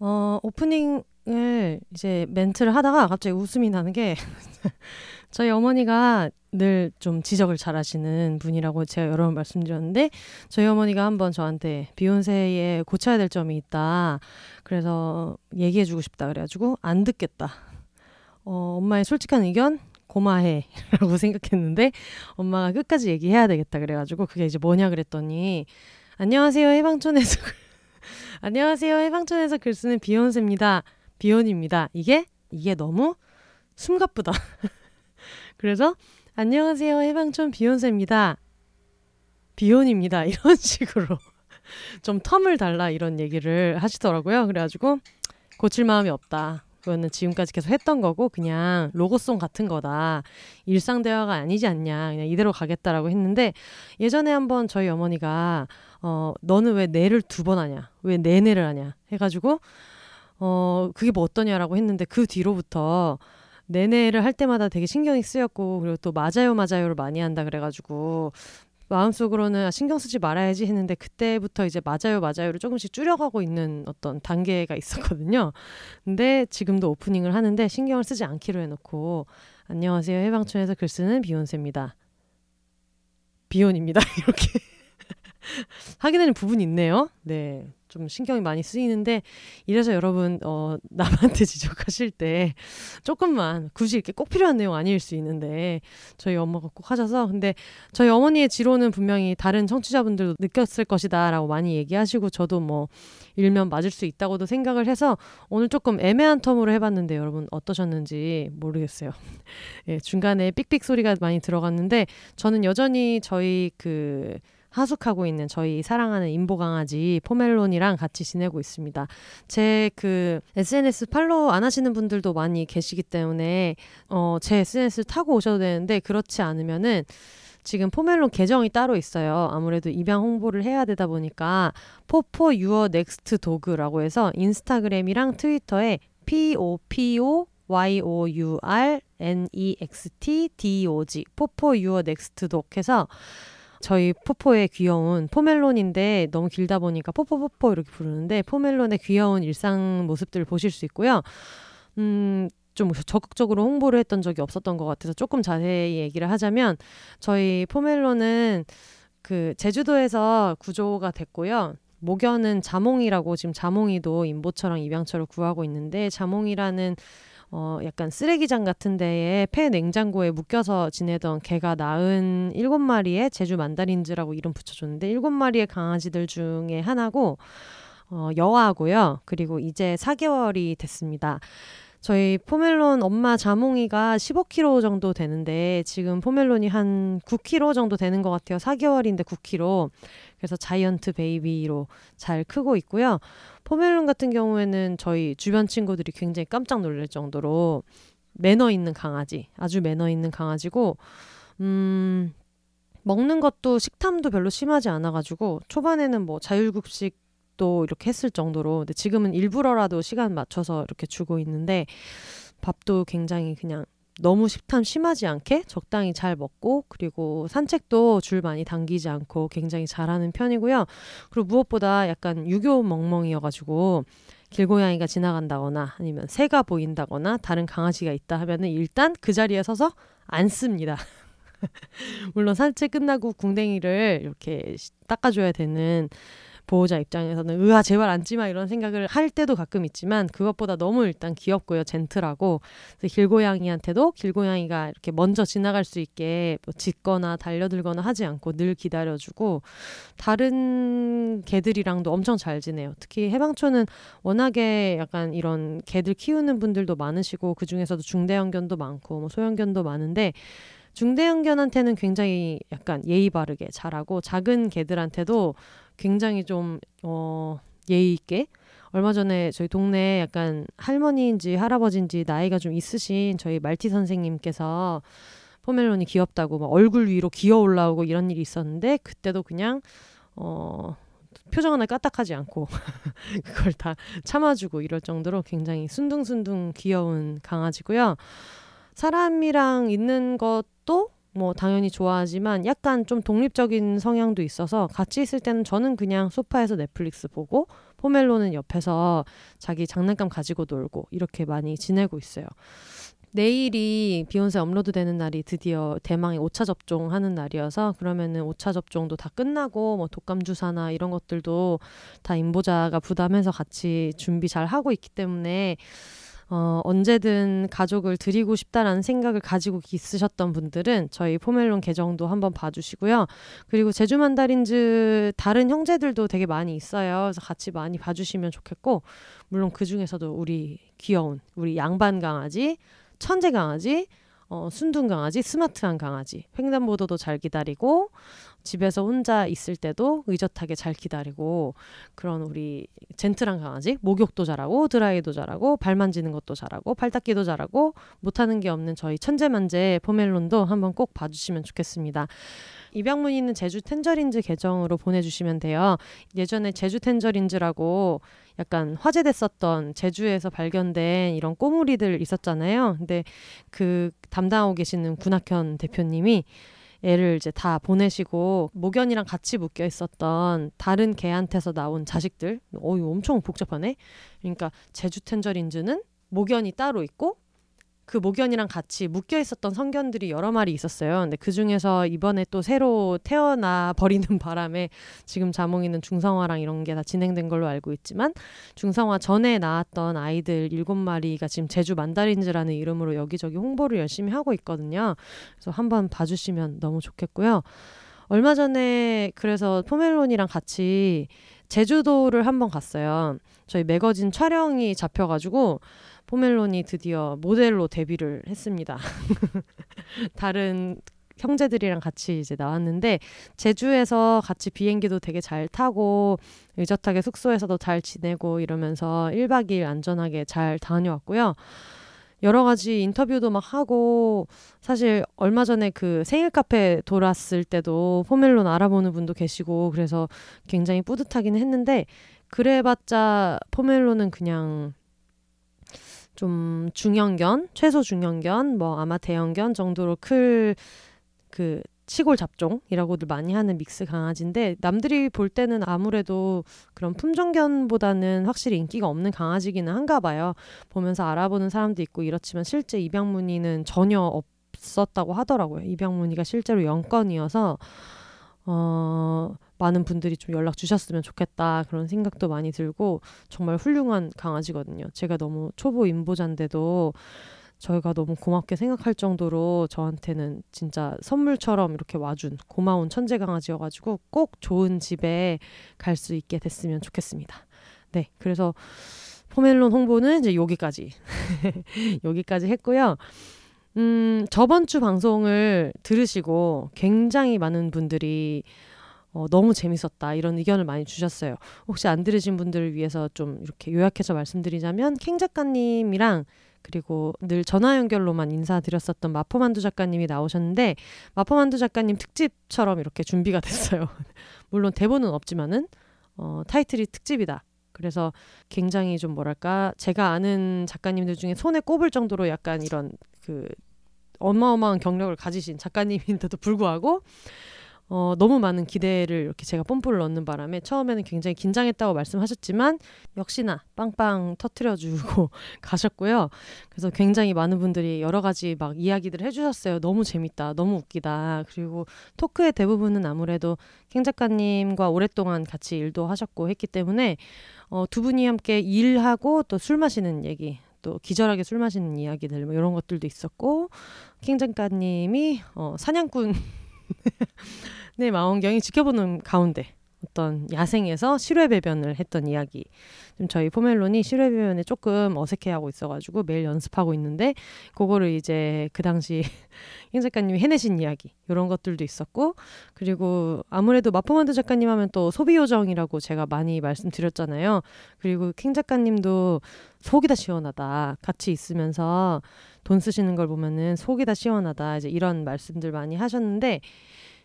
어, 오프닝을 이제 멘트를 하다가 갑자기 웃음이 나는 게 저희 어머니가 늘 좀 지적을 잘 하시는 분이라고 제가 여러 번 말씀드렸는데 저희 어머니가 한번 저한테 비욘세에 고쳐야 될 점이 있다. 그래서 얘기해 주고 싶다 그래가지고 안 듣겠다. 어, 엄마의 솔직한 의견 고마해 라고 생각했는데 엄마가 끝까지 얘기해야 되겠다 그래가지고 그게 이제 뭐냐 그랬더니 안녕하세요 해방촌에서 안녕하세요. 해방촌에서 글 쓰는 비욘세입니다. 비욘입니다. 이게 이게 너무 숨가쁘다. 그래서 안녕하세요. 해방촌 비욘세입니다. 비욘입니다. 이런 식으로 좀 텀을 달라 이런 얘기를 하시더라고요. 그래가지고 고칠 마음이 없다. 그거는 지금까지 계속 했던 거고 그냥 로고송 같은 거다. 일상 대화가 아니지 않냐. 그냥 이대로 가겠다라고 했는데 예전에 한번 저희 어머니가 어 너는 왜 내를 두 번 하냐? 왜 내내를 하냐? 해 가지고 어 그게 뭐 어떠냐라고 했는데 그 뒤로부터 내내를 할 때마다 되게 신경이 쓰였고 그리고 또 맞아요 맞아요를 많이 한다 그래가지고 마음속으로는 신경 쓰지 말아야지 했는데 그때부터 이제 맞아요 맞아요를 조금씩 줄여가고 있는 어떤 단계가 있었거든요. 근데 지금도 오프닝을 하는데 신경을 쓰지 않기로 해놓고 안녕하세요 해방촌에서 글 쓰는 비욘세입니다. 비욘입니다 이렇게 하게 되는 부분이 있네요. 네. 좀 신경이 많이 쓰이는데 이래서 여러분 어 남한테 지적하실 때 조금만 굳이 이렇게 꼭 필요한 내용 아닐 수 있는데 저희 엄마가 꼭 하셔서 근데 저희 어머니의 지로는 분명히 다른 청취자분들도 느꼈을 것이다라고 많이 얘기하시고 저도 뭐 일면 맞을 수 있다고도 생각을 해서 오늘 조금 애매한 텀으로 해봤는데 여러분 어떠셨는지 모르겠어요. 예, 중간에 삑삑 소리가 많이 들어갔는데 저는 여전히 저희 그 하숙하고 있는 저희 사랑하는 인보 강아지 포멜론이랑 같이 지내고 있습니다. 제 그 SNS 팔로우 안 하시는 분들도 많이 계시기 때문에 어, 제 SNS를 타고 오셔도 되는데 그렇지 않으면은 지금 포멜론 계정이 따로 있어요. 아무래도 입양 홍보를 해야 되다 보니까 포포 your next dog라고 해서 인스타그램이랑 트위터에 P O P O Y O U R N E X T D O G 포포 your next dog 해서 저희 포포의 귀여운 포멜론인데 너무 길다 보니까 포포포포 이렇게 부르는데 포멜론의 귀여운 일상 모습들을 보실 수 있고요. 음, 좀 적극적으로 홍보를 했던 적이 없었던 것 같아서 조금 자세히 얘기를 하자면 저희 포멜론은 그 제주도에서 구조가 됐고요. 목연은 자몽이라고 지금 자몽이도 인보처랑 입양처를 구하고 있는데 자몽이라는 어, 약간 쓰레기장 같은 데에 폐 냉장고에 묶여서 지내던 개가 낳은 일곱 마리의 제주 만다린즈라고 이름 붙여줬는데 일곱 마리의 강아지들 중에 하나고 어, 여아고요. 그리고 이제 4개월이 됐습니다. 저희 포멜론 엄마 자몽이가 15kg 정도 되는데 지금 포멜론이 한 9kg 정도 되는 것 같아요. 4개월인데 9kg. 그래서 자이언트 베이비로 잘 크고 있고요. 포멜론 같은 경우에는 저희 주변 친구들이 굉장히 깜짝 놀랄 정도로 매너 있는 강아지, 아주 매너 있는 강아지고, 음, 먹는 것도 식탐도 별로 심하지 않아가지고, 초반에는 뭐 자율급식 도 이렇게 했을 정도로, 근데 지금은 일부러라도 시간 맞춰서 이렇게 주고 있는데, 밥도 굉장히 그냥 너무 식탐 심하지 않게 적당히 잘 먹고 그리고 산책도 줄 많이 당기지 않고 굉장히 잘하는 편이고요. 그리고 무엇보다 약간 유교 멍멍이여가지고 길고양이가 지나간다거나 아니면 새가 보인다거나 다른 강아지가 있다 하면은 일단 그 자리에 서서 앉습니다. 물론 산책 끝나고 궁뎅이를 이렇게 닦아줘야 되는 보호자 입장에서는 으아 제발 앉지마 이런 생각을 할 때도 가끔 있지만 그것보다 너무 일단 귀엽고요 젠틀하고. 길고양이한테도 길고양이가 이렇게 먼저 지나갈 수 있게 뭐 짖거나 달려들거나 하지 않고 늘 기다려주고 다른 개들이랑도 엄청 잘 지내요. 특히 해방촌은 워낙에 약간 이런 개들 키우는 분들도 많으시고 그 중에서도 중대형견도 많고 뭐 소형견도 많은데 중대형견한테는 굉장히 약간 예의 바르게 잘하고 작은 개들한테도 굉장히 좀 어, 예의 있게 얼마 전에 저희 동네 약간 할머니인지 할아버지인지 나이가 좀 있으신 저희 말티 선생님께서 포멜론이 귀엽다고 막 얼굴 위로 기어 올라오고 이런 일이 있었는데 그때도 그냥 어 표정 하나 까딱하지 않고 그걸 다 참아주고 이럴 정도로 굉장히 순둥순둥 귀여운 강아지고요. 사람이랑 있는 것도 뭐 당연히 좋아하지만 약간 좀 독립적인 성향도 있어서 같이 있을 때는 저는 그냥 소파에서 넷플릭스 보고 포멜로는 옆에서 자기 장난감 가지고 놀고 이렇게 많이 지내고 있어요. 내일이 비혼세 업로드 되는 날이 드디어 대망의 5차 접종하는 날이어서 그러면은 5차 접종도 다 끝나고 뭐 독감 주사나 이런 것들도 다 임보자가 부담해서 같이 준비 잘 하고 있기 때문에 어, 언제든 가족을 드리고 싶다라는 생각을 가지고 있으셨던 분들은 저희 포멜론 계정도 한번 봐주시고요. 그리고 제주 만다린즈 다른 형제들도 되게 많이 있어요. 그래서 같이 많이 봐주시면 좋겠고, 물론 그 중에서도 우리 귀여운 우리 양반 강아지, 천재 강아지, 어, 순둥 강아지, 스마트한 강아지, 횡단보도도 잘 기다리고 집에서 혼자 있을 때도 의젓하게 잘 기다리고 그런 우리 젠틀한 강아지, 목욕도 잘하고 드라이도 잘하고 발 만지는 것도 잘하고 팔 닦기도 잘하고 못하는 게 없는 저희 천재만재 포멜론도 한번 꼭 봐주시면 좋겠습니다. 입양 문의는 제주 텐저린즈 계정으로 보내주시면 돼요. 예전에 제주 텐저린즈라고 약간 화제됐었던 제주에서 발견된 이런 꼬물이들 있었잖아요. 근데 그 담당하고 계시는 군학현 대표님이 애를 이제 다 보내시고 모견이랑 같이 묶여 있었던 다른 개한테서 나온 자식들, 어, 이 엄청 복잡하네. 그러니까 제주 텐저린즈는 모견이 따로 있고 그 모견이랑 같이 묶여 있었던 성견들이 여러 마리 있었어요. 근데 그 중에서 이번에 또 새로 태어나 버리는 바람에 지금 자몽이는 중성화랑 이런 게 다 진행된 걸로 알고 있지만 중성화 전에 나왔던 아이들 일곱 마리가 지금 제주 만다린즈라는 이름으로 여기저기 홍보를 열심히 하고 있거든요. 그래서 한번 봐주시면 너무 좋겠고요. 얼마 전에 그래서 포멜론이랑 같이 제주도를 한번 갔어요. 저희 매거진 촬영이 잡혀가지고 포멜론이 드디어 모델로 데뷔를 했습니다. 다른 형제들이랑 같이 이제 나왔는데 제주에서 같이 비행기도 되게 잘 타고 의젓하게 숙소에서도 잘 지내고 이러면서 1박 2일 안전하게 잘 다녀왔고요. 여러 가지 인터뷰도 막 하고 사실 얼마 전에 그 생일 카페 돌았을 때도 포멜론 알아보는 분도 계시고 그래서 굉장히 뿌듯하긴 했는데 그래봤자 포멜론은 그냥 좀 중형견, 최소 중형견, 뭐 아마 대형견 정도로 클 그 시골 잡종이라고들 많이 하는 믹스 강아지인데 남들이 볼 때는 아무래도 그런 품종견보다는 확실히 인기가 없는 강아지기는 한가 봐요. 보면서 알아보는 사람도 있고 이렇지만 실제 입양 문의는 전혀 없었다고 하더라고요. 입양 문의가 실제로 0건이어서 어 많은 분들이 좀 연락 주셨으면 좋겠다 그런 생각도 많이 들고 정말 훌륭한 강아지거든요. 제가 너무 초보 임보자인데도 저희가 너무 고맙게 생각할 정도로 저한테는 진짜 선물처럼 이렇게 와준 고마운 천재 강아지여가지고 꼭 좋은 집에 갈 수 있게 됐으면 좋겠습니다. 네, 그래서 포멜론 홍보는 이제 여기까지 여기까지 했고요. 음, 저번 주 방송을 들으시고 굉장히 많은 분들이 어, 너무 재밌었다 이런 의견을 많이 주셨어요. 혹시 안 들으신 분들을 위해서 좀 이렇게 요약해서 말씀드리자면 캥 작가님이랑 그리고 늘 전화 연결로만 인사드렸었던 마포만두 작가님이 나오셨는데 마포만두 작가님 특집처럼 이렇게 준비가 됐어요. 물론 대본은 없지만은 어, 타이틀이 특집이다. 그래서 굉장히 좀 뭐랄까 제가 아는 작가님들 중에 손에 꼽을 정도로 약간 이런 그 어마어마한 경력을 가지신 작가님인데도 불구하고 어, 너무 많은 기대를 이렇게 제가 뽐뿌를 넣는 바람에 처음에는 굉장히 긴장했다고 말씀하셨지만 역시나 빵빵 터트려주고 가셨고요. 그래서 굉장히 많은 분들이 여러 가지 막 이야기들을 해주셨어요. 너무 재밌다, 너무 웃기다. 그리고 토크의 대부분은 아무래도 캥 작가님과 오랫동안 같이 일도 하셨고 했기 때문에 어, 두 분이 함께 일하고 또 술 마시는 얘기 또 기절하게 술 마시는 이야기들 뭐 이런 것들도 있었고 킹 작가님이 어, 사냥꾼 네, 마원경이 지켜보는 가운데 어떤 야생에서 실외 배변을 했던 이야기. 지금 저희 포멜론이 실외 배변에 조금 어색해하고 있어가지고 매일 연습하고 있는데 그거를 이제 그 당시 행 작가님이 해내신 이야기 이런 것들도 있었고 그리고 아무래도 마포만두 작가님 하면 또 소비 요정이라고 제가 많이 말씀드렸잖아요. 그리고 킹 작가님도 속이 다 시원하다 같이 있으면서 돈 쓰시는 걸 보면은 속이 다 시원하다 이제 이런 말씀들 많이 하셨는데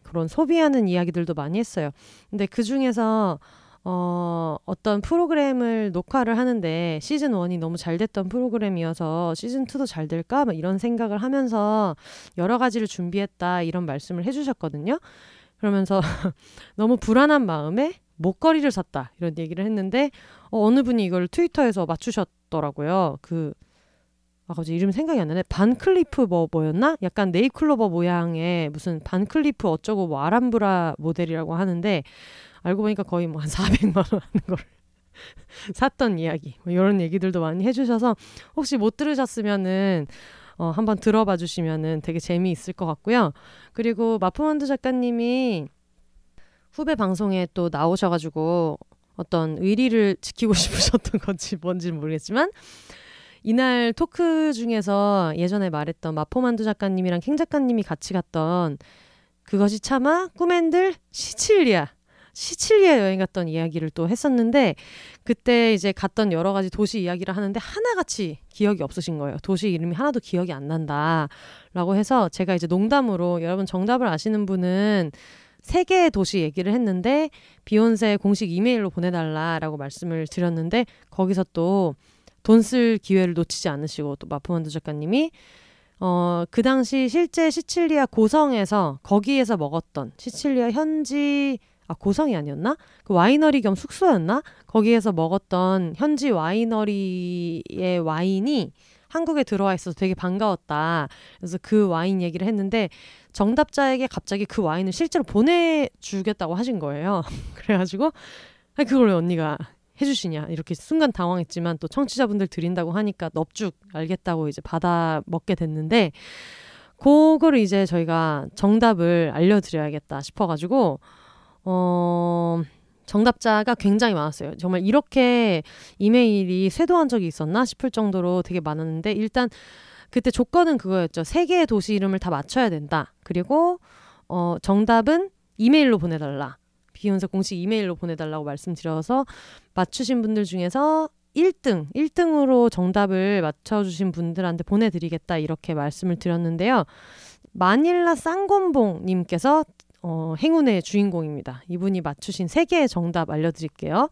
그런 소비하는 이야기들도 많이 했어요. 근데 그 중에서 어, 어떤 프로그램을 녹화를 하는데 시즌 one이 너무 잘 됐던 프로그램이어서 시즌 two도 잘 될까? 막 이런 생각을 하면서 여러 가지를 준비했다 이런 말씀을 해주셨거든요. 그러면서 너무 불안한 마음에 목걸이를 샀다 이런 얘기를 했는데 어, 어느 분이 이걸 트위터에서 맞추셨더라고요. 그 아, 갑자기 이름 생각이 안 나네. 반클리프 뭐 뭐였나? 약간 네잎클로버 모양의 무슨 반클리프 어쩌고 뭐 알함브라 모델이라고 하는데 알고 보니까 거의 뭐 한 400만 원 하는 거를 샀던 이야기. 뭐 이런 얘기들도 많이 해 주셔서 혹시 못 들으셨으면은 어, 한번 들어봐 주시면은 되게 재미있을 것 같고요. 그리고 마프만두 작가님이 후배 방송에 또 나오셔가지고 어떤 의리를 지키고 싶으셨던 건지 뭔지 모르겠지만 이날 토크 중에서 예전에 말했던 마포만두 작가님이랑 킹 작가님이 같이 갔던 그것이 차마 꿈엔들 시칠리아 시칠리아 여행 갔던 이야기를 또 했었는데 그때 이제 갔던 여러 가지 도시 이야기를 하는데 하나같이 기억이 없으신 거예요. 도시 이름이 하나도 기억이 안 난다라고 해서 제가 이제 농담으로 여러분 정답을 아시는 분은 세 개의 도시 얘기를 했는데 비욘세 공식 이메일로 보내달라라고 말씀을 드렸는데 거기서 또 돈 쓸 기회를 놓치지 않으시고 또 마포만두 작가님이 어, 그 당시 실제 시칠리아 고성에서 거기에서 먹었던 시칠리아 현지 아 고성이 아니었나? 그 와이너리 겸 숙소였나? 거기에서 먹었던 현지 와이너리의 와인이 한국에 들어와 있어서 되게 반가웠다. 그래서 그 와인 얘기를 했는데 정답자에게 갑자기 그 와인을 실제로 보내주겠다고 하신 거예요. 그래가지고 그걸 언니가 해주시냐 이렇게 순간 당황했지만 또 청취자분들 드린다고 하니까 넙죽 알겠다고 이제 받아 먹게 됐는데 그거를 이제 저희가 정답을 알려드려야겠다 싶어가지고 어 정답자가 굉장히 많았어요. 정말 이렇게 이메일이 쇄도한 적이 있었나 싶을 정도로 되게 많았는데 일단 그때 조건은 그거였죠. 세 개의 도시 이름을 다 맞춰야 된다. 그리고 어 정답은 이메일로 보내달라. 비욘세 공식 이메일로 보내달라고 말씀드려서 맞추신 분들 중에서 1등, 1등으로 정답을 맞춰주신 분들한테 보내드리겠다 이렇게 말씀을 드렸는데요. 마닐라 쌍곤봉님께서 어, 행운의 주인공입니다. 이분이 맞추신 세 개의 정답 알려드릴게요.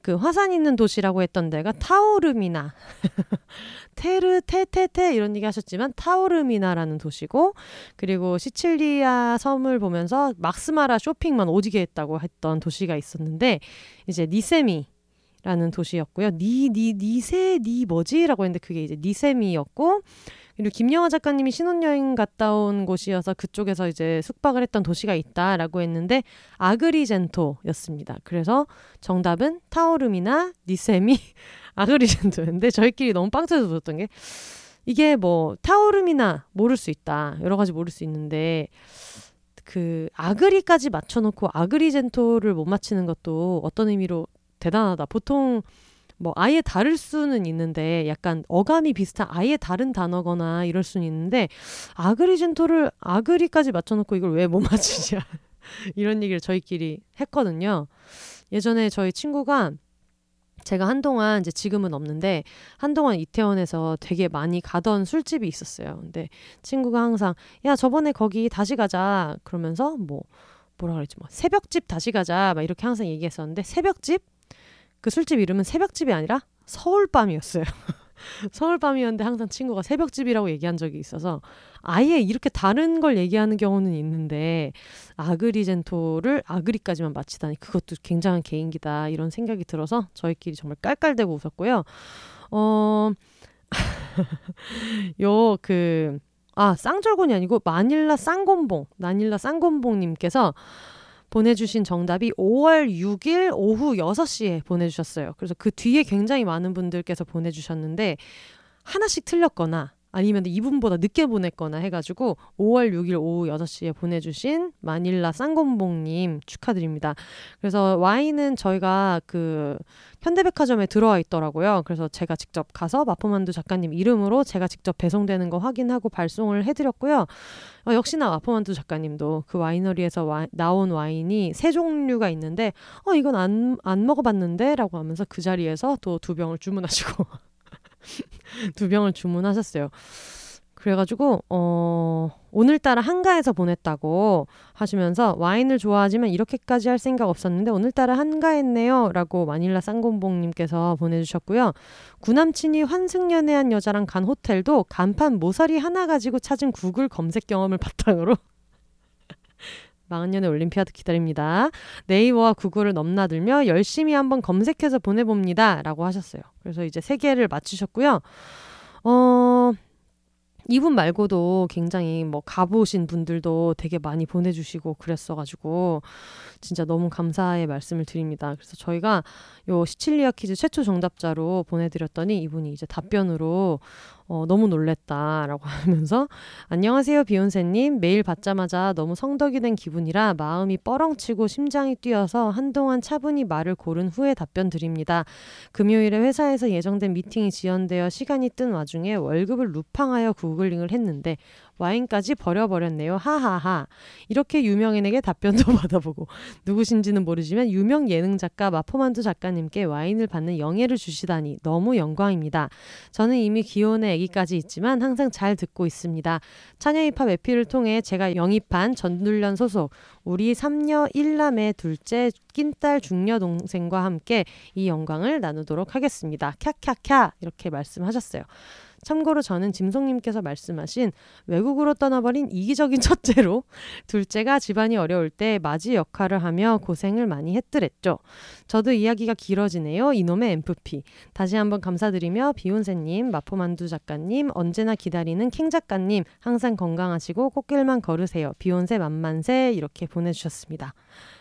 그 화산 있는 도시라고 했던 데가 타오르미나 테르 테테테 이런 얘기 하셨지만 타오르미나라는 도시고 그리고 시칠리아 섬을 보면서 막스마라 쇼핑만 오지게 했다고 했던 도시가 있었는데 이제 니세미 라는 도시였고요. 니, 니, 니세, 니 뭐지? 라고 했는데 그게 이제 니세미였고, 그리고 김영하 작가님이 신혼여행 갔다 온 곳이어서 그쪽에서 이제 숙박을 했던 도시가 있다라고 했는데 아그리젠토였습니다. 그래서 정답은 타오름이나 니세미 아그리젠토였는데 저희끼리 너무 빵 터져줬던 게 이게 뭐 타오름이나 모를 수 있다 여러 가지 모를 수 있는데 그 아그리까지 맞춰놓고 아그리젠토를 못 맞히는 것도 어떤 의미로 대단하다. 보통 뭐 아예 다를 수는 있는데 약간 어감이 비슷한 아예 다른 단어거나 이럴 수는 있는데 아그리젠토를 아그리까지 맞춰놓고 이걸 왜 못 맞추냐 이런 얘기를 저희끼리 했거든요. 예전에 저희 친구가 제가 한동안 이제 지금은 없는데 한동안 이태원에서 되게 많이 가던 술집이 있었어요. 근데 친구가 항상 야 저번에 거기 다시 가자 그러면서 뭐 뭐라 그랬지 뭐 새벽집 다시 가자 막 이렇게 항상 얘기했었는데 새벽집 그 술집 이름은 새벽집이 아니라 서울밤이었어요. 서울 밤이었는데 항상 친구가 새벽집이라고 얘기한 적이 있어서 아예 이렇게 다른 걸 얘기하는 경우는 있는데 아그리젠토를 아그리까지만 마치다니 그것도 굉장한 개인기다 이런 생각이 들어서 저희끼리 정말 깔깔대고 웃었고요. 어, 요, 그, 아, 쌍절곤이 아니고 마닐라 쌍곤봉, 마닐라 쌍곤봉님께서 보내주신 정답이 5월 6일 오후 6시에 보내주셨어요. 그래서 그 뒤에 굉장히 많은 분들께서 보내주셨는데 하나씩 틀렸거나 아니면 이분보다 늦게 보냈거나 해가지고 5월 6일 오후 6시에 보내주신 마닐라 쌍곰봉님 축하드립니다. 그래서 와인은 저희가 그 현대백화점에 들어와 있더라고요. 그래서 제가 직접 가서 마포만두 작가님 이름으로 제가 직접 배송되는 거 확인하고 발송을 해드렸고요. 어, 역시나 마포만두 작가님도 그 와이너리에서 와, 나온 와인이 세 종류가 있는데 어 이건 안, 안 먹어봤는데 라고 하면서 그 자리에서 또 두 병을 주문하시고 두 병을 주문하셨어요. 그래가지고 어 오늘따라 한가해서 보냈다고 하시면서 와인을 좋아하지만 이렇게까지 할 생각 없었는데 오늘따라 한가했네요라고 마닐라 쌍곰봉님께서 보내주셨고요. 구남친이 환승연애한 여자랑 간 호텔도 간판 모서리 하나 가지고 찾은 구글 검색 경험을 바탕으로 40년의 올림피아드 기다립니다. 네이버와 구글을 넘나들며 열심히 한번 검색해서 보내봅니다. 라고 하셨어요. 그래서 이제 세 개를 맞추셨고요. 어, 이분 말고도 굉장히 뭐 가보신 분들도 되게 많이 보내주시고 그랬어가지고 진짜 너무 감사의 말씀을 드립니다. 그래서 저희가 요 시칠리아 퀴즈 최초 정답자로 보내드렸더니 이분이 이제 답변으로 어, 너무 놀랬다라고 하면서 안녕하세요 비욘세님 메일 받자마자 너무 성덕이 된 기분이라 마음이 뻐렁치고 심장이 뛰어서 한동안 차분히 말을 고른 후에 답변 드립니다. 금요일에 회사에서 예정된 미팅이 지연되어 시간이 뜬 와중에 월급을 루팡하여 구글링을 했는데 와인까지 버려버렸네요. 하하하. 이렇게 유명인에게 답변도 받아보고 누구신지는 모르지만 유명 예능 작가 마포만두 작가님께 와인을 받는 영예를 주시다니 너무 영광입니다. 저는 이미 기혼의 아기까지 있지만 항상 잘 듣고 있습니다. 차녀입합 에피를 통해 제가 영입한 전둘련 소속 우리 삼녀 일남의 둘째 낀딸 중녀 동생과 함께 이 영광을 나누도록 하겠습니다. 캬캬캬 이렇게 말씀하셨어요. 참고로 저는 짐송님께서 말씀하신 외국으로 떠나버린 이기적인 첫째로 둘째가 집안이 어려울 때 맞이 역할을 하며 고생을 많이 했더랬죠. 저도 이야기가 길어지네요. 이놈의 MFP. 다시 한번 감사드리며 비욘세님, 마포만두 작가님, 언제나 기다리는 캥 작가님 항상 건강하시고 꽃길만 걸으세요. 비욘세 만만세 이렇게 보내주셨습니다.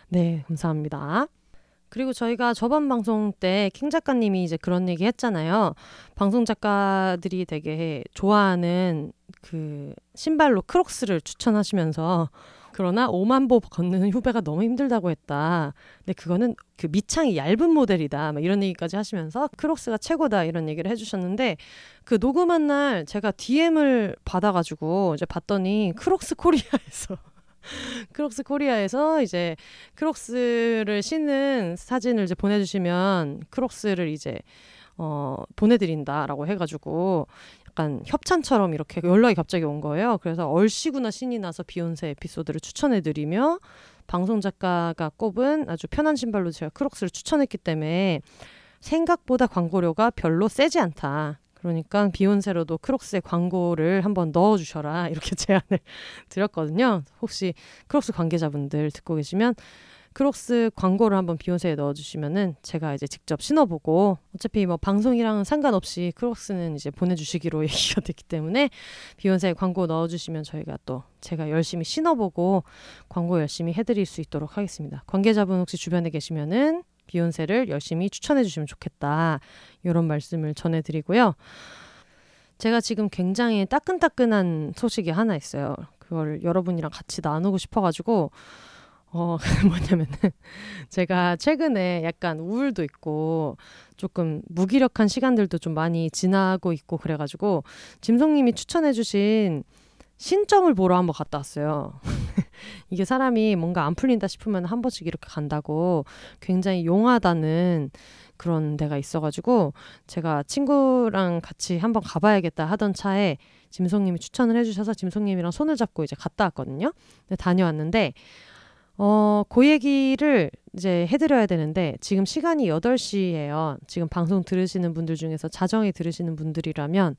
네, 감사합니다. 그리고 저희가 저번 방송 때 킹 작가님이 이제 그런 얘기 했잖아요. 방송 작가들이 되게 좋아하는 그 신발로 크록스를 추천하시면서 그러나 5만 보 걷는 후배가 너무 힘들다고 했다. 근데 그거는 그 밑창이 얇은 모델이다. 막 이런 얘기까지 하시면서 크록스가 최고다 이런 얘기를 해주셨는데 그 녹음한 날 제가 DM을 받아가지고 이제 봤더니 크록스 코리아에서 크록스 코리아에서 이제 크록스를 신는 사진을 이제 보내주시면 크록스를 이제 어, 보내드린다라고 해가지고 약간 협찬처럼 이렇게 연락이 갑자기 온 거예요. 그래서 얼씨구나 신이 나서 비혼세 에피소드를 추천해드리며 방송 작가가 꼽은 아주 편한 신발로 제가 크록스를 추천했기 때문에 생각보다 광고료가 별로 세지 않다. 그러니까 비혼세로도 크록스의 광고를 한번 넣어주셔라 이렇게 제안을 드렸거든요. 혹시 크록스 관계자분들 듣고 계시면 크록스 광고를 한번 비혼세에 넣어주시면은 제가 이제 직접 신어보고 어차피 뭐 방송이랑 상관없이 크록스는 이제 보내주시기로 얘기가 됐기 때문에 비욘세에 광고 넣어주시면 저희가 또 제가 열심히 신어보고 광고 열심히 해드릴 수 있도록 하겠습니다. 관계자분 혹시 주변에 계시면은 비욘세를 열심히 추천해 주시면 좋겠다. 이런 말씀을 전해드리고요. 제가 지금 굉장히 따끈따끈한 소식이 하나 있어요. 그걸 여러분이랑 같이 나누고 싶어가지고 어, 뭐냐면은, 제가 최근에 약간 우울도 있고, 조금 무기력한 시간들도 좀 많이 지나고 있고, 그래가지고, 짐송님이 추천해주신 신점을 보러 한번 갔다 왔어요. 이게 사람이 뭔가 안 풀린다 싶으면 한 번씩 이렇게 간다고 굉장히 용하다는 그런 데가 있어가지고 제가 친구랑 같이 한번 가봐야겠다 하던 차에 짐송님이 추천을 해주셔서 짐송님이랑 손을 잡고 이제 갔다 왔거든요. 다녀왔는데 어, 그 얘기를 이제 해드려야 되는데, 지금 시간이 8시예요. 지금 방송 들으시는 분들 중에서 자정에 들으시는 분들이라면,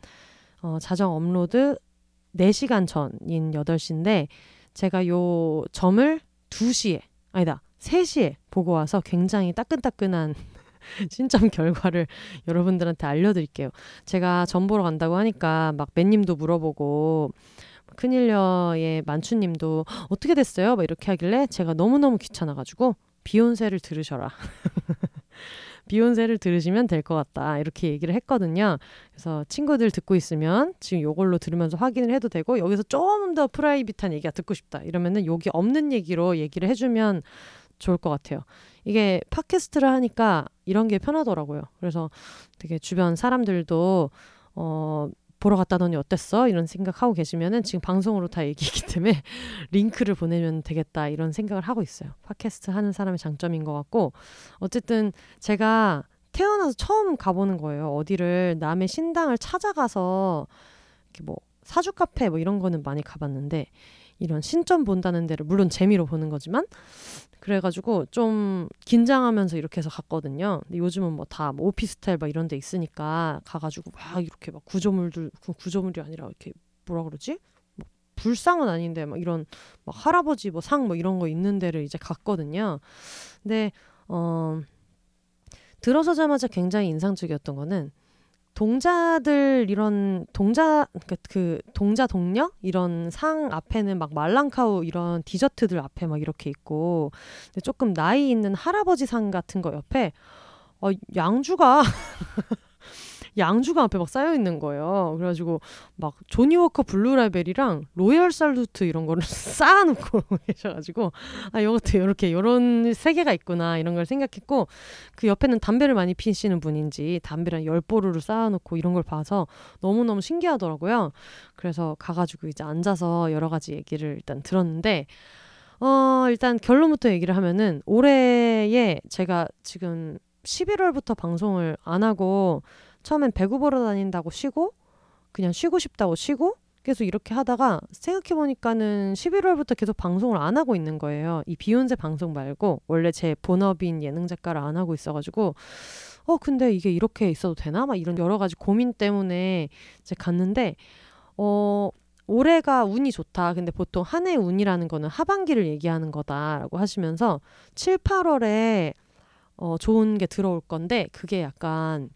어, 자정 업로드 4시간 전인 8시인데 제가 요 점을 2시에 아니다 3시에 보고 와서 굉장히 따끈따끈한 신점 결과를 여러분들한테 알려드릴게요. 제가 점 보러 간다고 하니까 막 맨님도 물어보고 큰일녀의 만추님도 어떻게 됐어요? 막 이렇게 하길래 제가 너무너무 귀찮아가지고 비욘세를 들으셔라. 비욘세를 들으시면 될 것 같다. 이렇게 얘기를 했거든요. 그래서 친구들 듣고 있으면 지금 요걸로 들으면서 확인을 해도 되고 여기서 좀 더 프라이빗한 얘기가 듣고 싶다. 이러면은 여기 없는 얘기로 얘기를 해주면 좋을 것 같아요. 이게 팟캐스트를 하니까 이런 게 편하더라고요. 그래서 되게 주변 사람들도 어 보러 갔다더니 어땠어? 이런 생각하고 계시면은 지금 방송으로 다 얘기이기 때문에 링크를 보내면 되겠다 이런 생각을 하고 있어요. 팟캐스트 하는 사람의 장점인 것 같고 어쨌든 제가 태어나서 처음 가보는 거예요. 어디를 남의 신당을 찾아가서 이렇게 뭐 사주 카페 뭐 이런 거는 많이 가봤는데 이런 신점 본다는 데를 물론 재미로 보는 거지만 그래가지고 좀 긴장하면서 이렇게 해서 갔거든요. 근데 요즘은 뭐 다뭐 뭐 오피스텔 막 이런 데 있으니까 가가지고 막 이렇게 막 구조물들 그 구조물이 아니라 이렇게 뭐라 그러지? 뭐 불상은 아닌데 막 이런 막 할아버지 뭐 상뭐 뭐 이런 거 있는 데를 이제 갔거든요. 근데 어 들어서자마자 굉장히 인상적이었던 거는 동자들 이런 동자 그러니까 그 동자 동녀? 이런 상 앞에는 막 말랑카우 이런 디저트들 앞에 막 이렇게 있고 근데 조금 나이 있는 할아버지 상 같은 거 옆에 어 양주가 양주가 앞에 막 쌓여 있는 거예요. 그래가지고 막 조니 워커 블루라벨이랑 로열 살루트 이런 거를 쌓아놓고 계셔가지고 아 이것도 이렇게 이런 세계가 있구나 이런 걸 생각했고 그 옆에는 담배를 많이 피시는 분인지 담배랑 열 보루를 쌓아놓고 이런 걸 봐서 너무 너무 신기하더라고요. 그래서 가가지고 이제 앉아서 여러 가지 얘기를 일단 들었는데. 어, 일단 결론부터 얘기를 하면은 올해에 제가 지금 11월부터 방송을 안 하고 처음엔 배구 보러 다닌다고 쉬고 그냥 쉬고 싶다고 쉬고 계속 이렇게 하다가 생각해 보니까는 11월부터 계속 방송을 안 하고 있는 거예요. 이 비욘세 방송 말고 원래 제 본업인 예능 작가를 안 하고 있어가지고 어 근데 이게 이렇게 있어도 되나? 막 이런 여러 가지 고민 때문에 이제 갔는데 어 올해가 운이 좋다. 근데 보통 한 해 운이라는 거는 하반기를 얘기하는 거다라고 하시면서 7, 8월에 어 좋은 게 들어올 건데 그게 약간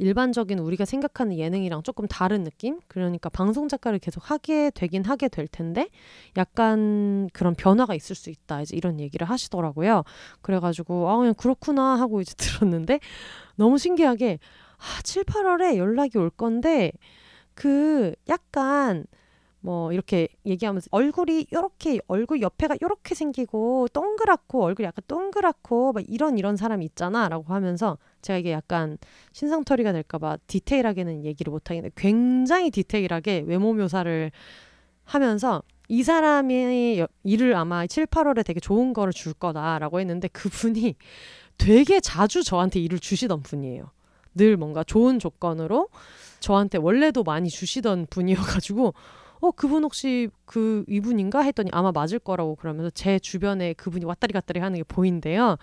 일반적인 우리가 생각하는 예능이랑 조금 다른 느낌? 그러니까 방송 작가를 계속 하게 되긴 하게 될 텐데 약간 그런 변화가 있을 수 있다. 이제 이런 얘기를 하시더라고요. 그래가지고 아 그냥 그렇구나 하고 이제 들었는데 너무 신기하게 아, 7, 8월에 연락이 올 건데 그 약간 뭐 이렇게 얘기하면서 얼굴이 요렇게 얼굴 옆에가 요렇게 생기고 동그랗고 얼굴이 약간 동그랗고 막 이런 이런 사람이 있잖아라고 하면서 제가 이게 약간 신상털이가 될까봐 디테일하게는 얘기를 못 하겠는데 굉장히 디테일하게 외모 묘사를 하면서 이 사람이 일을 아마 7, 8월에 되게 좋은 거를 줄 거다라고 했는데 그분이 되게 자주 저한테 일을 주시던 분이에요. 늘 뭔가 좋은 조건으로 저한테 원래도 많이 주시던 분이어가지고 어 그분 혹시 그 이분인가 했더니 아마 맞을 거라고 그러면서 제 주변에 그분이 왔다리 갔다리 하는 게 보인대요.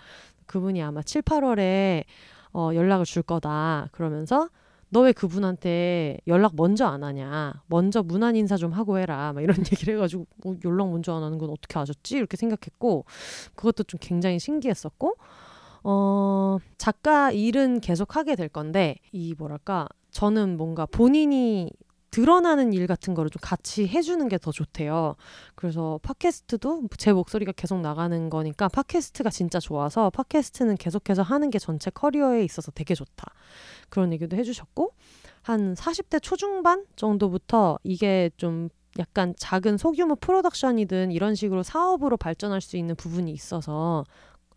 그분이 아마 7, 8월에 어 연락을 줄 거다. 그러면서 너 왜 그분한테 연락 먼저 안 하냐? 먼저 문안 인사 좀 하고 해라. 막 이런 얘기를 해가지고 어, 연락 먼저 안 하는 건 어떻게 아셨지? 이렇게 생각했고 그것도 좀 굉장히 신기했었고 어 작가 일은 계속 하게 될 건데 이 뭐랄까 저는 뭔가 본인이 드러나는 일 같은 거를 좀 같이 해주는 게 더 좋대요. 그래서 팟캐스트도 제 목소리가 계속 나가는 거니까 팟캐스트가 진짜 좋아서 팟캐스트는 계속해서 하는 게 전체 커리어에 있어서 되게 좋다. 그런 얘기도 해주셨고, 한 40대 초중반 정도부터 이게 좀 약간 작은 소규모 프로덕션이든 이런 식으로 사업으로 발전할 수 있는 부분이 있어서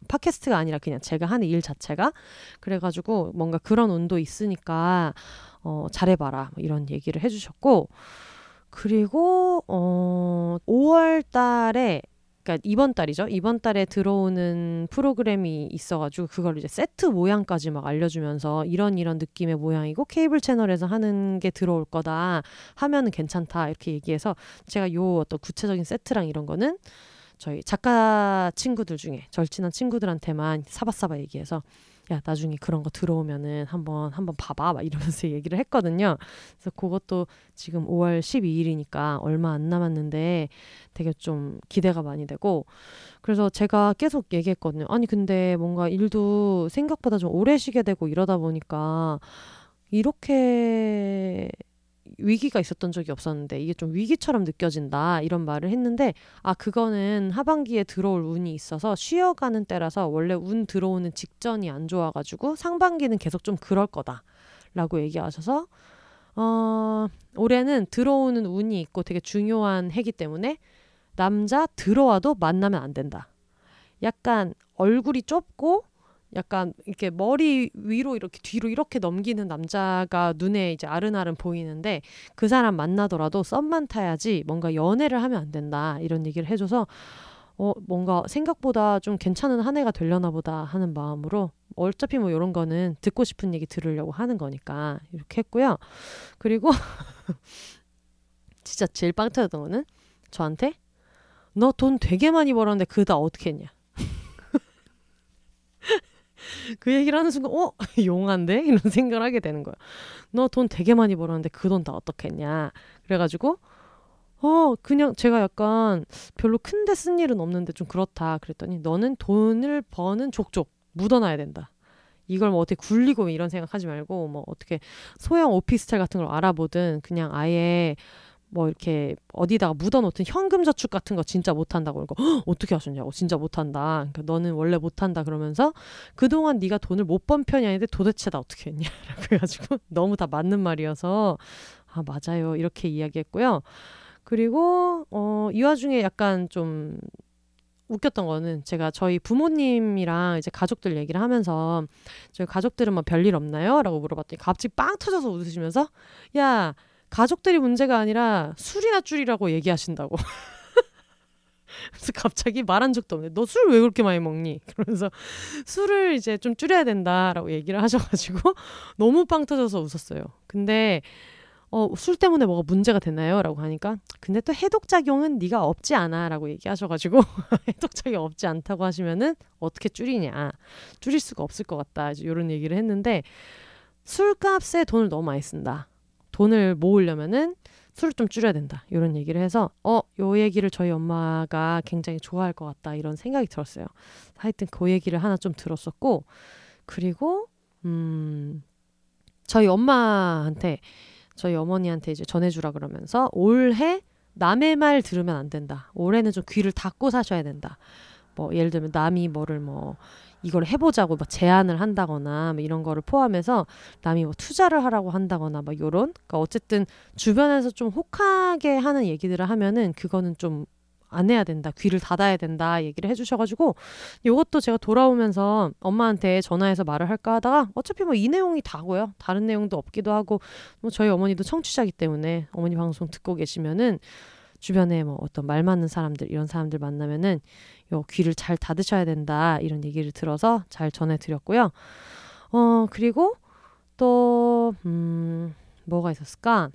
팟캐스트가 아니라 그냥 제가 하는 일 자체가 그래가지고 뭔가 그런 운도 있으니까 어, 잘해봐라 뭐 이런 얘기를 해주셨고 그리고 어, 5월 달에 그러니까 이번 달이죠. 이번 달에 들어오는 프로그램이 있어가지고 그걸 이제 세트 모양까지 막 알려주면서 이런 이런 느낌의 모양이고 케이블 채널에서 하는 게 들어올 거다 하면은 괜찮다 이렇게 얘기해서 제가 요 어떤 구체적인 세트랑 이런 거는 저희 작가 친구들 중에 절친한 친구들한테만 사바사바 얘기해서 야 나중에 그런 거 들어오면은 한번 한번 봐봐 막 이러면서 얘기를 했거든요. 그래서 그것도 지금 5월 12일이니까 얼마 안 남았는데 되게 좀 기대가 많이 되고 그래서 제가 계속 얘기했거든요. 아니 근데 뭔가 일도 생각보다 좀 오래 쉬게 되고 이러다 보니까 이렇게 위기가 있었던 적이 없었는데 이게 좀 위기처럼 느껴진다 이런 말을 했는데 아 그거는 하반기에 들어올 운이 있어서 쉬어가는 때라서 원래 운 들어오는 직전이 안 좋아가지고 상반기는 계속 좀 그럴 거다라고 얘기하셔서 어 올해는 들어오는 운이 있고 되게 중요한 해기 때문에 남자 들어와도 만나면 안 된다. 약간 얼굴이 좁고 약간 이렇게 머리 위로 이렇게 뒤로 이렇게 넘기는 남자가 눈에 이제 아른아른 보이는데 그 사람 만나더라도 썸만 타야지 뭔가 연애를 하면 안 된다 이런 얘기를 해줘서 어 뭔가 생각보다 좀 괜찮은 한 해가 되려나 보다 하는 마음으로 어차피 뭐 이런 거는 듣고 싶은 얘기 들으려고 하는 거니까 이렇게 했고요. 그리고 진짜 제일 빵 터졌던 거는 저한테 너 돈 되게 많이 벌었는데 그다 어떻게 했냐 그 얘기를 하는 순간 어 용한데 이런 생각을 하게 되는 거야. 너 돈 되게 많이 벌었는데 그 돈 다 어떻게 했냐. 그래가지고 어 그냥 제가 약간 별로 큰데 쓴 일은 없는데 좀 그렇다 그랬더니 너는 돈을 버는 족족 묻어놔야 된다. 이걸 뭐 어떻게 굴리고 이런 생각하지 말고 뭐 어떻게 소형 오피스텔 같은 걸 알아보든 그냥 아예 뭐 이렇게 어디다가 묻어놓든 현금 저축 같은 거 진짜 못한다고 그러고 어떻게 하셨냐고 진짜 못한다. 그러니까 너는 원래 못한다 그러면서 그동안 네가 돈을 못 번 편이 아닌데 도대체 다 어떻게 했냐 그래가지고 너무 다 맞는 말이어서 아 맞아요 이렇게 이야기했고요. 그리고 어, 이 와중에 약간 좀 웃겼던 거는 제가 저희 부모님이랑 이제 가족들 얘기를 하면서 저희 가족들은 뭐 별일 없나요? 라고 물어봤더니 갑자기 빵 터져서 웃으시면서 야 가족들이 문제가 아니라 술이나 줄이라고 얘기하신다고. 그래서 갑자기 말한 적도 없는데 너 술 왜 그렇게 많이 먹니? 그러면서 술을 이제 좀 줄여야 된다라고 얘기를 하셔가지고 너무 빵 터져서 웃었어요. 근데 어, 술 때문에 뭐가 문제가 되나요? 라고 하니까 근데 또 해독 작용은 네가 없지 않아 라고 얘기하셔가지고 해독 작용 없지 않다고 하시면은 어떻게 줄이냐 줄일 수가 없을 것 같다 이런 얘기를 했는데 술값에 돈을 너무 많이 쓴다 돈을 모으려면은 술을 좀 줄여야 된다. 이런 얘기를 해서 어, 요 얘기를 저희 엄마가 굉장히 좋아할 것 같다. 이런 생각이 들었어요. 하여튼 그 얘기를 하나 좀 들었었고 그리고 음 저희 엄마한테 저희 어머니한테 이제 전해주라 그러면서 올해 남의 말 들으면 안 된다. 올해는 좀 귀를 닫고 사셔야 된다. 뭐 예를 들면 남이 뭐를 뭐 이걸 해보자고 막 제안을 한다거나 뭐 이런 거를 포함해서 남이 뭐 투자를 하라고 한다거나 막 요런 그러니까 어쨌든 주변에서 좀 혹하게 하는 얘기들을 하면은 그거는 좀 안 해야 된다. 귀를 닫아야 된다. 얘기를 해주셔가지고 요것도 제가 돌아오면서 엄마한테 전화해서 말을 할까 하다가 어차피 뭐 이 내용이 다고요. 다른 내용도 없기도 하고 뭐 저희 어머니도 청취자기 때문에 어머니 방송 듣고 계시면은 주변에 뭐 어떤 말 맞는 사람들 이런 사람들 만나면은 요 귀를 잘 닫으셔야 된다 이런 얘기를 들어서 잘 전해드렸고요. 어 그리고 또 음, 뭐가 있었을까?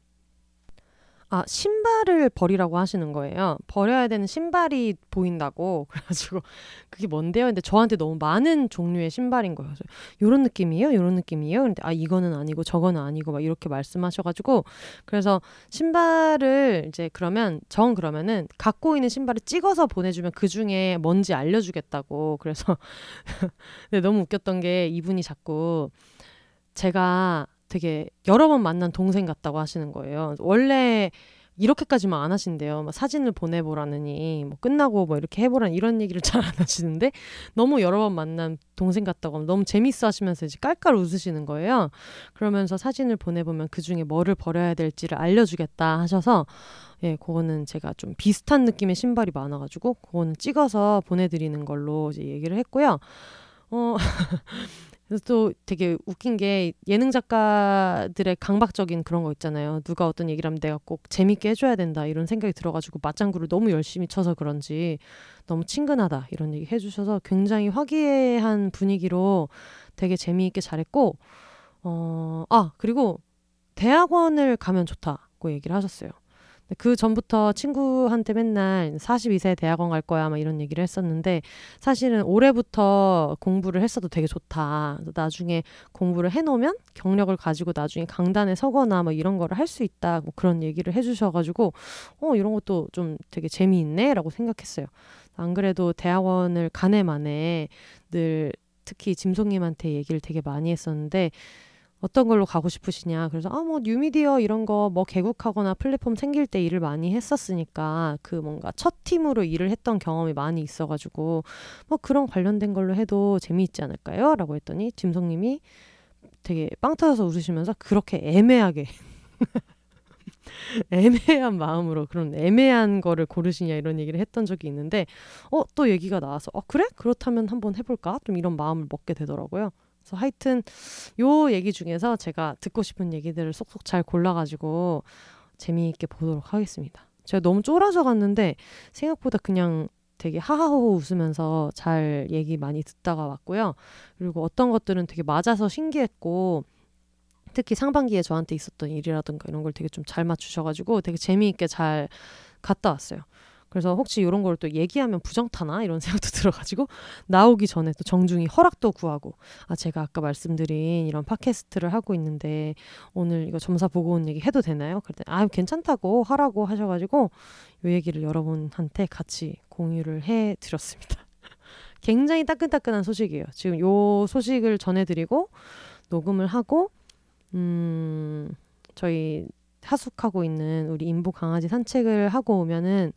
아, 신발을 버리라고 하시는 거예요. 버려야 되는 신발이 보인다고. 그래가지고, 그게 뭔데요? 근데 저한테 너무 많은 종류의 신발인 거예요. 요런 느낌이에요? 요런 느낌이에요? 근데, 아, 이거는 아니고, 저거는 아니고, 막 이렇게 말씀하셔가지고, 그래서 신발을 이제 그러면, 정 그러면은, 갖고 있는 신발을 찍어서 보내주면 그 중에 뭔지 알려주겠다고. 그래서, 근데 너무 웃겼던 게 이분이 자꾸, 제가 되게 여러 번 만난 동생 같다고 하시는 거예요. 원래 이렇게까지만 안 하신대요. 막 사진을 보내보라느니 뭐 끝나고 뭐 이렇게 해보라는 이런 얘기를 잘 안 하시는데 너무 여러 번 만난 동생 같다고 너무 재밌어 하시면서 이제 깔깔 웃으시는 거예요. 그러면서 사진을 보내보면 그 중에 뭐를 버려야 될지를 알려주겠다 하셔서 예, 그거는 제가 좀 비슷한 느낌의 신발이 많아가지고 그거는 찍어서 보내드리는 걸로 이제 얘기를 했고요. 어, 그래서 또 되게 웃긴 게 예능 작가들의 강박적인 그런 거 있잖아요. 누가 어떤 얘기를 하면 내가 꼭 재밌게 해줘야 된다 이런 생각이 들어가지고 맞장구를 너무 열심히 쳐서 그런지 너무 친근하다 이런 얘기 해주셔서 굉장히 화기애애한 분위기로 되게 재미있게 잘했고 어, 아 그리고 대학원을 가면 좋다고 얘기를 하셨어요. 그 전부터 친구한테 맨날 42세 대학원 갈 거야 막 이런 얘기를 했었는데 사실은 올해부터 공부를 했어도 되게 좋다. 나중에 공부를 해놓으면 경력을 가지고 나중에 강단에 서거나 뭐 이런 거를 할 수 있다. 뭐 그런 얘기를 해주셔가지고 어 이런 것도 좀 되게 재미있네라고 생각했어요. 안 그래도 대학원을 가네 만에 늘 특히 짐송님한테 얘기를 되게 많이 했었는데 어떤 걸로 가고 싶으시냐. 그래서 아 뭐 뉴미디어 이런 거 뭐 개국하거나 플랫폼 생길 때 일을 많이 했었으니까 그 뭔가 첫 팀으로 일을 했던 경험이 많이 있어 가지고 뭐 그런 관련된 걸로 해도 재미있지 않을까요?라고 했더니 짐성 님이 되게 빵 터져서 웃으시면서 그렇게 애매하게 애매한 마음으로 그런 애매한 거를 고르시냐 이런 얘기를 했던 적이 있는데 어 또 얘기가 나와서 어 그래 그렇다면 한번 해볼까 좀 이런 마음을 먹게 되더라고요. 그래서 하여튼 요 얘기 중에서 제가 듣고 싶은 얘기들을 쏙쏙 잘 골라가지고 재미있게 보도록 하겠습니다. 제가 너무 쫄아서 갔는데 생각보다 그냥 되게 하하호호 웃으면서 잘 얘기 많이 듣다가 왔고요. 그리고 어떤 것들은 되게 맞아서 신기했고 특히 상반기에 저한테 있었던 일이라든가 이런 걸 되게 좀 잘 맞추셔가지고 되게 재미있게 잘 갔다 왔어요. 그래서 혹시 이런 걸 또 얘기하면 부정타나 이런 생각도 들어가지고 나오기 전에 또 정중히 허락도 구하고 아 제가 아까 말씀드린 이런 팟캐스트를 하고 있는데 오늘 이거 점사 보고 온 얘기 해도 되나요? 그랬더니 아 괜찮다고 하라고 하셔가지고 이 얘기를 여러분한테 같이 공유를 해 드렸습니다. 굉장히 따끈따끈한 소식이에요. 지금 요 소식을 전해드리고 녹음을 하고 음 저희 하숙하고 있는 우리 인보 강아지 산책을 하고 오면은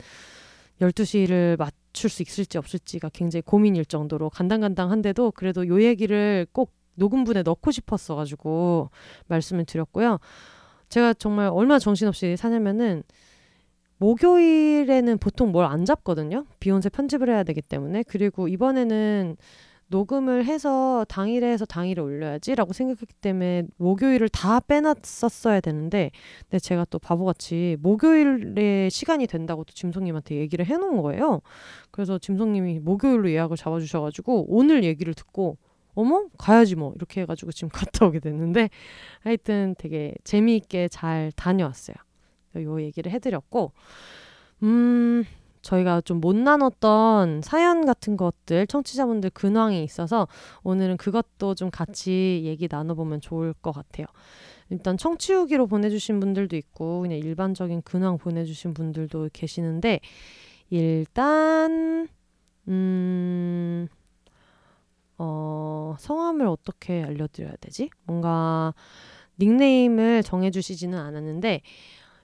12시를 맞출 수 있을지 없을지가 굉장히 고민일 정도로 간당간당한데도 그래도 요 얘기를 꼭 녹음분에 넣고 싶었어 가지고 말씀을 드렸고요. 제가 정말 얼마나 정신없이 사냐면은 목요일에는 보통 뭘 안 잡거든요. 비욘세 편집을 해야 되기 때문에. 그리고 이번에는 녹음을 해서 당일에 해서 당일에 올려야지라고 생각했기 때문에 목요일을 다 빼놨었어야 되는데 근데 제가 또 바보같이 목요일에 시간이 된다고 또 짐송님한테 얘기를 해놓은 거예요. 그래서 짐송님이 목요일로 예약을 잡아주셔가지고 오늘 얘기를 듣고 어머 가야지 뭐 이렇게 해가지고 지금 갔다 오게 됐는데 하여튼 되게 재미있게 잘 다녀왔어요. 요 얘기를 해드렸고 음 저희가 좀 못 나눴던 사연 같은 것들 청취자분들 근황이 있어서 오늘은 그것도 좀 같이 얘기 나눠보면 좋을 것 같아요. 일단 청취후기로 보내주신 분들도 있고 그냥 일반적인 근황 보내주신 분들도 계시는데 일단 음. 어, 성함을 어떻게 알려드려야 되지? 뭔가 닉네임을 정해주시지는 않았는데,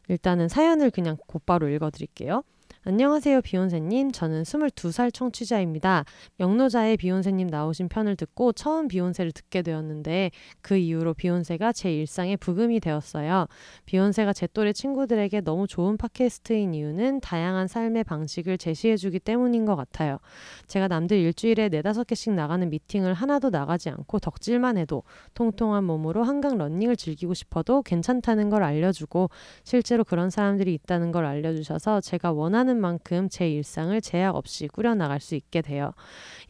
일단은 사연을 그냥 곧바로 읽어드릴게요. 안녕하세요, 비욘세님. 저는 22살 청취자입니다. 영노자의 비욘세님 나오신 편을 듣고 처음 비욘세를 듣게 되었는데 그 이후로 비욘세가 제 일상의 부금이 되었어요. 비욘세가 제 또래 친구들에게 너무 좋은 팟캐스트인 이유는 다양한 삶의 방식을 제시해주기 때문인 것 같아요. 제가 남들 일주일에 네다섯 개씩 나가는 미팅을 하나도 나가지 않고 덕질만 해도 통통한 몸으로 한강 런닝을 즐기고 싶어도 괜찮다는 걸 알려주고 실제로 그런 사람들이 있다는 걸 알려주셔서 제가 원하는 원 하는 만큼 제 일상을 제약 없이 꾸려나갈 수 있게 돼요.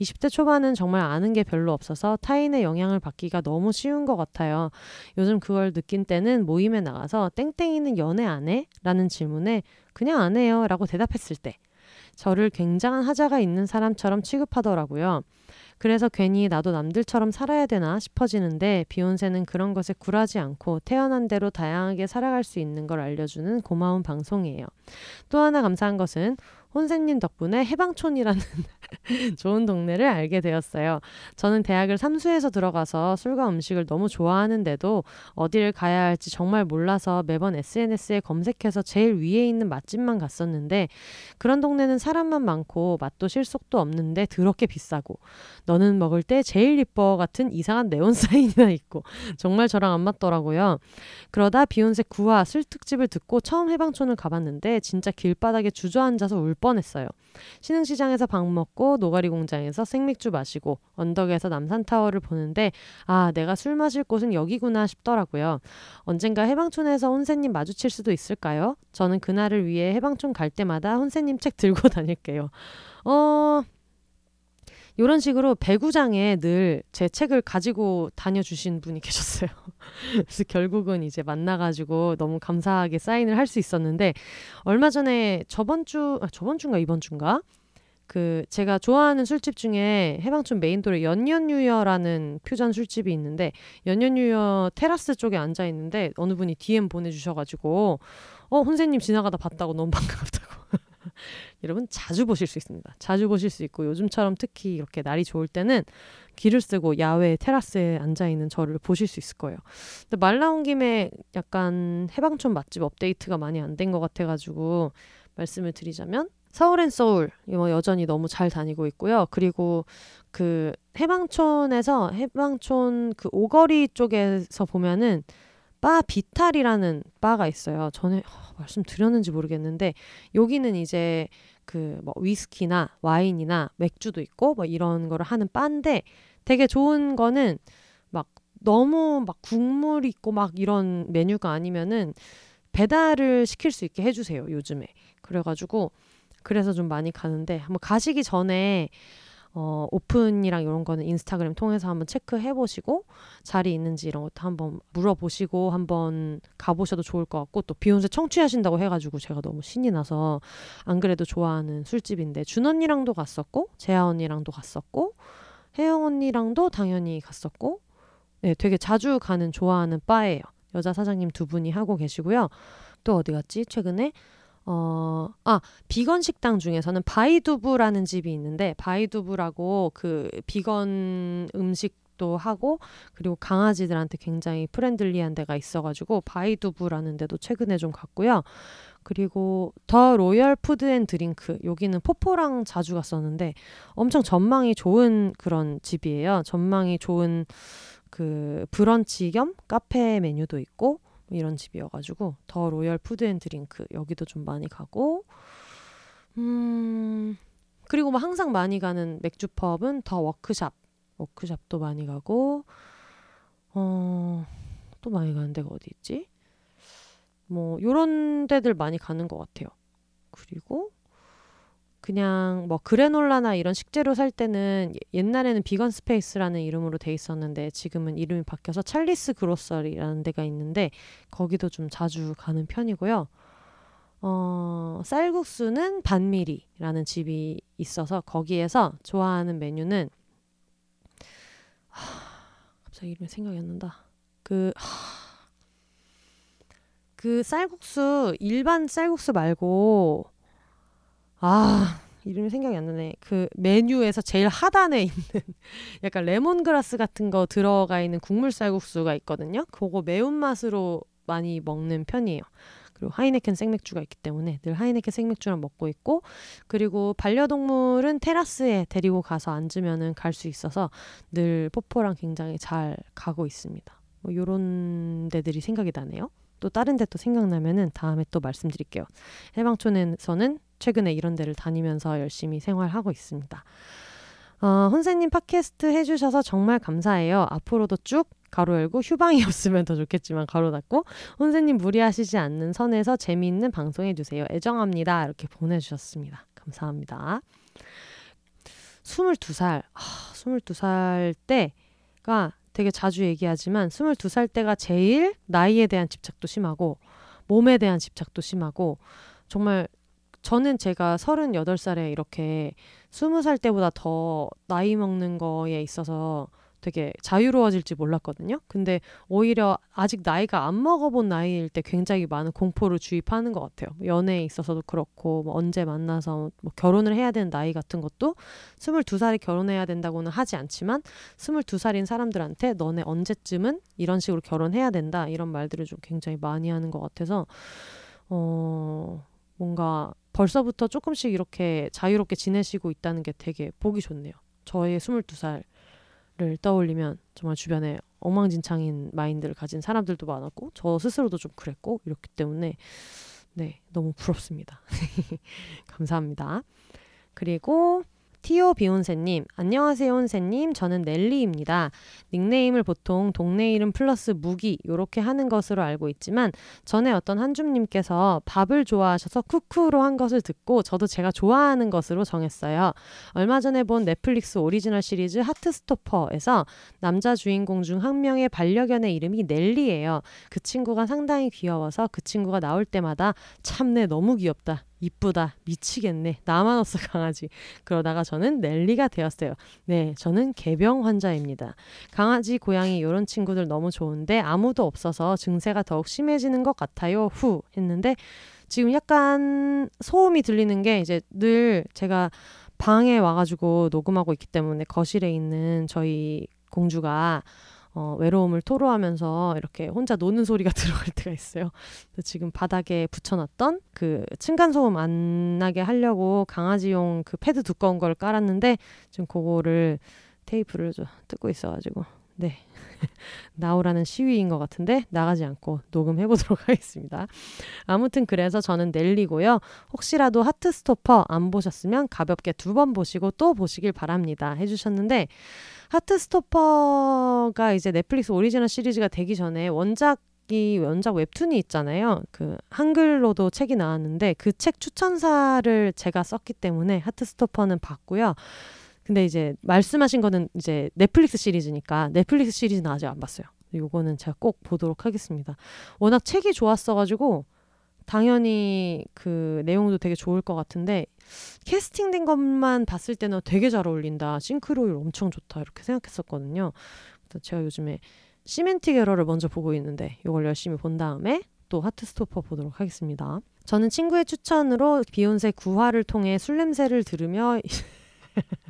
20대 초반은 정말 아는 게 별로 없어서 타인의 영향을 받기가 너무 쉬운 것 같아요. 요즘 그걸 느낀 때는 모임에 나가서 땡땡이는 연애 안 해? 라는 질문에 그냥 안 해요 라고 대답했을 때 저를 굉장한 하자가 있는 사람처럼 취급하더라고요. 그래서 괜히 나도 남들처럼 살아야 되나 싶어지는데 비욘세는 그런 것에 굴하지 않고 태어난 대로 다양하게 살아갈 수 있는 걸 알려주는 고마운 방송이에요. 또 하나 감사한 것은 혼세님 덕분에 해방촌이라는 좋은 동네를 알게 되었어요. 저는 대학을 삼수해서 들어가서 술과 음식을 너무 좋아하는데도 어디를 가야 할지 정말 몰라서 매번 SNS에 검색해서 제일 위에 있는 맛집만 갔었는데 그런 동네는 사람만 많고 맛도 실속도 없는데 더럽게 비싸고 너는 먹을 때 제일 이뻐 같은 이상한 네온 사인이나 있고 정말 저랑 안 맞더라고요. 그러다 비욘세 구화 술 특집을 듣고 처음 해방촌을 가봤는데 진짜 길바닥에 주저앉아서 울 뻔했어요. 신흥시장에서 밥 먹고 노가리 공장에서 생맥주 마시고 언덕에서 남산타워를 보는데 아 내가 술 마실 곳은 여기구나 싶더라고요. 언젠가 해방촌에서 혼세님 마주칠 수도 있을까요? 저는 그날을 위해 해방촌 갈 때마다 혼세님 책 들고 다닐게요. 어... 이런 식으로 배구장에 늘 제 책을 가지고 다녀주신 분이 계셨어요. 그래서 결국은 이제 만나가지고 너무 감사하게 사인을 할 수 있었는데 얼마 전에 저번 주 아, 저번 주인가 이번 주인가 그 제가 좋아하는 술집 중에 해방촌 메인도에 연년유여라는 퓨전 술집이 있는데 연년유여 테라스 쪽에 앉아 있는데 어느 분이 DM 보내주셔가지고 어 혼세님 지나가다 봤다고 너무 반갑다고 여러분 자주 보실 수 있습니다. 자주 보실 수 있고 요즘처럼 특히 이렇게 날이 좋을 때는 길을 쓰고 야외 테라스에 앉아 있는 저를 보실 수 있을 거예요. 근데 말 나온 김에 약간 해방촌 맛집 업데이트가 많이 안 된 것 같아가지고 말씀을 드리자면 서울앤 서울 뭐 여전히 너무 잘 다니고 있고요. 그리고 그 해방촌에서 해방촌 그 오거리 쪽에서 보면은 바 비탈이라는 바가 있어요. 전에 어, 말씀드렸는지 모르겠는데 여기는 이제 그 뭐 위스키나 와인이나 맥주도 있고 뭐 이런 거를 하는 바인데 되게 좋은 거는 막 너무 막 국물 있고 막 이런 메뉴가 아니면은 배달을 시킬 수 있게 해주세요 요즘에. 그래가지고 그래서 좀 많이 가는데 한번 가시기 전에 어, 오픈이랑 이런 거는 인스타그램 통해서 한번 체크해 보시고 자리 있는지 이런 것도 한번 물어보시고 한번 가보셔도 좋을 것 같고 또 비욘세 청취하신다고 해가지고 제가 너무 신이 나서 안 그래도 좋아하는 술집인데 준 언니랑도 갔었고 재아 언니랑도 갔었고 혜영 언니랑도 당연히 갔었고 네 되게 자주 가는 좋아하는 바예요. 여자 사장님 두 분이 하고 계시고요. 또 어디 갔지? 최근에 어, 아, 비건 식당 중에서는 바이두부라는 집이 있는데, 바이두부라고 그 비건 음식도 하고, 그리고 강아지들한테 굉장히 friendly한 데가 있어가지고, 바이두부라는 데도 최근에 좀 갔고요. 그리고 더 로열 푸드 앤 드링크, 여기는 포포랑 자주 갔었는데, 엄청 전망이 좋은 그런 집이에요. 전망이 좋은 그 브런치 겸 카페 메뉴도 있고, 이런 집이어가지고 더 로열 푸드 앤 드링크 여기도 좀 많이 가고 음 그리고 뭐 항상 많이 가는 맥주 펍은 더 워크샵 워크샵도 많이 가고 어 또 많이 가는 데가 어디 있지? 뭐 요런 데들 많이 가는 것 같아요. 그리고 그냥 뭐 그래놀라나 이런 식재료 살 때는 옛날에는 비건 스페이스라는 이름으로 돼 있었는데 지금은 이름이 바뀌어서 찰리스 그로서리라는 데가 있는데 거기도 좀 자주 가는 편이고요. 어, 쌀국수는 반미리라는 집이 있어서 거기에서 좋아하는 메뉴는 하, 갑자기 이름이 생각이 안 난다. 그 하, 그 쌀국수 일반 쌀국수 말고 아, 이름이 생각이 안 나네. 그 메뉴에서 제일 하단에 있는 약간 레몬그라스 같은 거 들어가 있는 국물 쌀국수가 있거든요. 그거 매운맛으로 많이 먹는 편이에요. 그리고 하이네켄 생맥주가 있기 때문에 늘 하이네켄 생맥주랑 먹고 있고 그리고 반려동물은 테라스에 데리고 가서 앉으면은 갈 수 있어서 늘 포포랑 굉장히 잘 가고 있습니다. 뭐 요런 데들이 생각이 나네요. 또 다른 데 또 생각나면은 다음에 또 말씀드릴게요. 해방촌에서는 최근에 이런 데를 다니면서 열심히 생활하고 있습니다. 어, 혼세님 팟캐스트 해주셔서 정말 감사해요. 앞으로도 쭉 가로 열고 휴방이 없으면 더 좋겠지만 가로 닫고 혼세님 무리하시지 않는 선에서 재미있는 방송 해 주세요. 애정합니다. 이렇게 보내주셨습니다. 감사합니다. 22살, 아, 22살 때가 되게 자주 얘기하지만 22살 때가 제일 나이에 대한 집착도 심하고 몸에 대한 집착도 심하고 정말 저는 제가 38살에 이렇게 20살 때보다 더 나이 먹는 거에 있어서 되게 자유로워질지 몰랐거든요. 근데 오히려 아직 나이가 안 먹어본 나이일 때 굉장히 많은 공포를 주입하는 것 같아요. 연애에 있어서도 그렇고 뭐 언제 만나서 뭐 결혼을 해야 되는 나이 같은 것도 22살에 결혼해야 된다고는 하지 않지만 22살인 사람들한테 너네 언제쯤은 이런 식으로 결혼해야 된다 이런 말들을 좀 굉장히 많이 하는 것 같아서 어 뭔가 벌써부터 조금씩 이렇게 자유롭게 지내시고 있다는 게 되게 보기 좋네요. 저의 22살 을 떠올리면 정말 주변에 엉망진창인 마인드를 가진 사람들도 많았고 저 스스로도 좀 그랬고 이렇기 때문에 네 너무 부럽습니다. 감사합니다. 그리고 Dear 비혼세님, 안녕하세요 혼세님. 저는 넬리입니다. 닉네임을 보통 동네 이름 플러스 무기 요렇게 하는 것으로 알고 있지만 전에 어떤 한줌님께서 밥을 좋아하셔서 쿠쿠로 한 것을 듣고 저도 제가 좋아하는 것으로 정했어요. 얼마 전에 본 넷플릭스 오리지널 시리즈 하트스토퍼에서 남자 주인공 중 한 명의 반려견의 이름이 넬리예요. 그 친구가 상당히 귀여워서 그 친구가 나올 때마다 참내 너무 귀엽다. 이쁘다 미치겠네 나만 없어 강아지. 그러다가 저는 넬리가 되었어요. 네 저는 개병 환자입니다. 강아지 고양이 이런 친구들 너무 좋은데 아무도 없어서 증세가 더욱 심해지는 것 같아요 후 했는데 지금 약간 소음이 들리는 게 이제 늘 제가 방에 와가지고 녹음하고 있기 때문에 거실에 있는 저희 공주가 어, 외로움을 토로하면서 이렇게 혼자 노는 소리가 들어갈 때가 있어요. 지금 바닥에 붙여놨던 그 층간소음 안 나게 하려고 강아지용 그 패드 두꺼운 걸 깔았는데 지금 그거를 테이프를 좀 뜯고 있어가지고 네 나오라는 시위인 것 같은데 나가지 않고 녹음해 보도록 하겠습니다. 아무튼 그래서 저는 넬리고요. 혹시라도 하트 스토퍼 안 보셨으면 가볍게 두 번 보시고 또 보시길 바랍니다. 해주셨는데 하트스토퍼가 이제 넷플릭스 오리지널 시리즈가 되기 전에 원작 이 원작 웹툰이 있잖아요. 그 한글로도 책이 나왔는데 그 책 추천사를 제가 썼기 때문에 하트스토퍼는 봤고요. 근데 이제 말씀하신 거는 이제 넷플릭스 시리즈니까 넷플릭스 시리즈는 아직 안 봤어요. 요거는 제가 꼭 보도록 하겠습니다. 워낙 책이 좋았어가지고 당연히 그 내용도 되게 좋을 것 같은데 캐스팅된 것만 봤을 때는 되게 잘 어울린다. 싱크로율 엄청 좋다. 이렇게 생각했었거든요. 그래서 제가 요즘에 시멘틱 에러를 먼저 보고 있는데 이걸 열심히 본 다음에 또 하트스토퍼 보도록 하겠습니다. 저는 친구의 추천으로 비혼세 구화를 통해 술 냄새를 들으며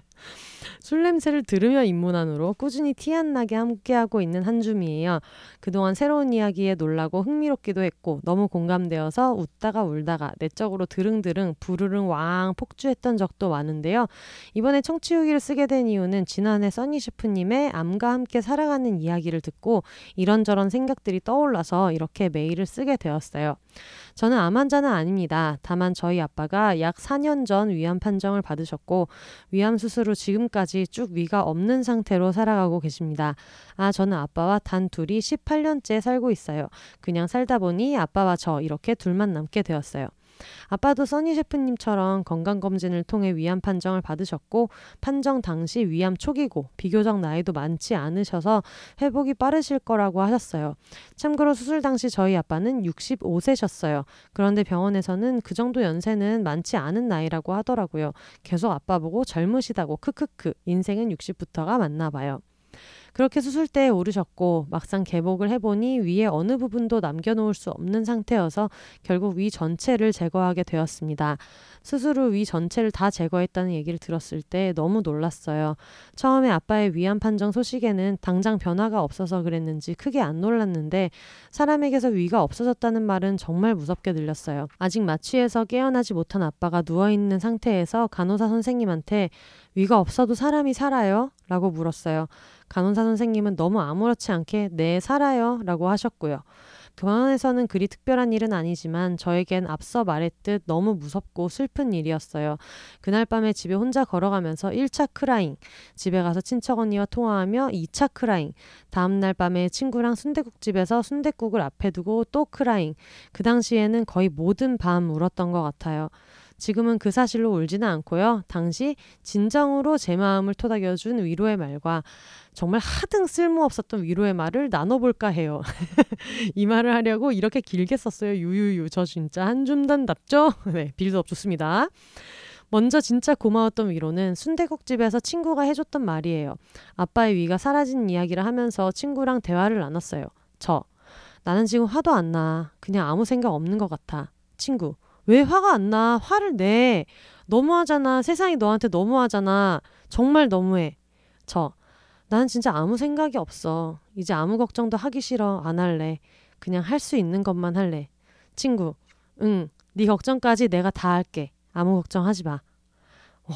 술 냄새를 들으며 입문한 후로 꾸준히 티 안 나게 함께하고 있는 한 줌이에요. 그동안 새로운 이야기에 놀라고 흥미롭기도 했고 너무 공감되어서 웃다가 울다가 내적으로 드릉드릉 부르릉 왕 폭주했던 적도 많은데요. 이번에 청취 후기를 쓰게 된 이유는 지난해 써니 셰프님의 암과 함께 살아가는 이야기를 듣고 이런저런 생각들이 떠올라서 이렇게 메일을 쓰게 되었어요. 저는 암 환자는 아닙니다. 다만 저희 아빠가 약 4년 전 위암 판정을 받으셨고 위암 수술 후 지금까지 쭉 위가 없는 상태로 살아가고 계십니다. 아, 저는 아빠와 단 둘이 18년째 살고 있어요. 그냥 살다 보니 아빠와 저 이렇게 둘만 남게 되었어요. 아빠도 써니 셰프님처럼 건강검진을 통해 위암 판정을 받으셨고 판정 당시 위암 초기고 비교적 나이도 많지 않으셔서 회복이 빠르실 거라고 하셨어요. 참고로 수술 당시 저희 아빠는 65세셨어요. 그런데 병원에서는 그 정도 연세는 많지 않은 나이라고 하더라고요. 계속 아빠 보고 젊으시다고 크크크 인생은 60부터가 맞나 봐요. 그렇게 수술대에 오르셨고 막상 개복을 해보니 위에 어느 부분도 남겨놓을 수 없는 상태여서 결국 위 전체를 제거하게 되었습니다. 수술 후 위 전체를 다 제거했다는 얘기를 들었을 때 너무 놀랐어요. 처음에 아빠의 위암 판정 소식에는 당장 변화가 없어서 그랬는지 크게 안 놀랐는데 사람에게서 위가 없어졌다는 말은 정말 무섭게 들렸어요. 아직 마취해서 깨어나지 못한 아빠가 누워있는 상태에서 간호사 선생님한테 위가 없어도 사람이 살아요? 라고 물었어요. 간호사 선생님은 너무 아무렇지 않게 네, 살아요. 라고 하셨고요. 병원에서는 그리 특별한 일은 아니지만 저에겐 앞서 말했듯 너무 무섭고 슬픈 일이었어요. 그날 밤에 집에 혼자 걸어가면서 1차 크라잉, 집에 가서 친척 언니와 통화하며 2차 크라잉, 다음날 밤에 친구랑 순대국집에서 순대국을 앞에 두고 또 크라잉. 그 당시에는 거의 모든 밤 울었던 것 같아요. 지금은 그 사실로 울지는 않고요. 당시 진정으로 제 마음을 토닥여준 위로의 말과 정말 하등 쓸모없었던 위로의 말을 나눠볼까 해요. 이 말을 하려고 이렇게 길게 썼어요. 유유유. 저 진짜 한 줌단 답죠? 네, 빌드업 좋습니다. 먼저 진짜 고마웠던 위로는 순대국집에서 친구가 해줬던 말이에요. 아빠의 위가 사라진 이야기를 하면서 친구랑 대화를 나눴어요. 저. 나는 지금 화도 안 나. 그냥 아무 생각 없는 것 같아. 친구. 왜 화가 안 나? 화를 내. 너무하잖아. 세상이 너한테 너무하잖아. 정말 너무해. 저. 나는 진짜 아무 생각이 없어. 이제 아무 걱정도 하기 싫어. 안 할래. 그냥 할 수 있는 것만 할래. 친구. 응. 네 걱정까지 내가 다 할게. 아무 걱정하지 마. 오.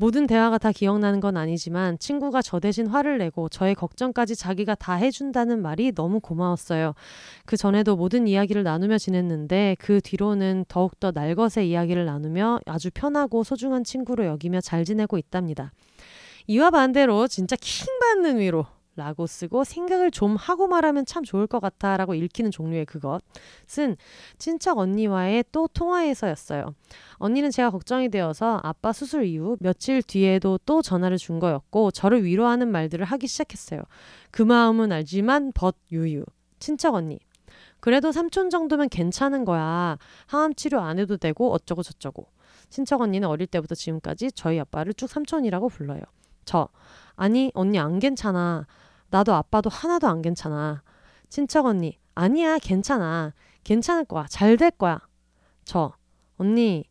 모든 대화가 다 기억나는 건 아니지만 친구가 저 대신 화를 내고 저의 걱정까지 자기가 다 해준다는 말이 너무 고마웠어요. 그 전에도 모든 이야기를 나누며 지냈는데 그 뒤로는 더욱더 날것의 이야기를 나누며 아주 편하고 소중한 친구로 여기며 잘 지내고 있답니다. 이와 반대로 진짜 킹 받는 위로 라고 쓰고 생각을 좀 하고 말하면 참 좋을 것 같아 라고 읽히는 종류의 그것은 친척 언니와의 또 통화에서였어요. 언니는 제가 걱정이 되어서 아빠 수술 이후 며칠 뒤에도 또 전화를 준 거였고 저를 위로하는 말들을 하기 시작했어요. 그 마음은 알지만 벗 유유. 친척 언니. 그래도 삼촌 정도면 괜찮은 거야. 항암 치료 안 해도 되고 어쩌고 저쩌고. 친척 언니는 어릴 때부터 지금까지 저희 아빠를 쭉 삼촌이라고 불러요. 저. 아니, 언니 안 괜찮아. 나도 아빠도 하나도 안 괜찮아. 친척 언니, 아니야, 괜찮아. 괜찮을 거야. 잘 될 거야. 저 언니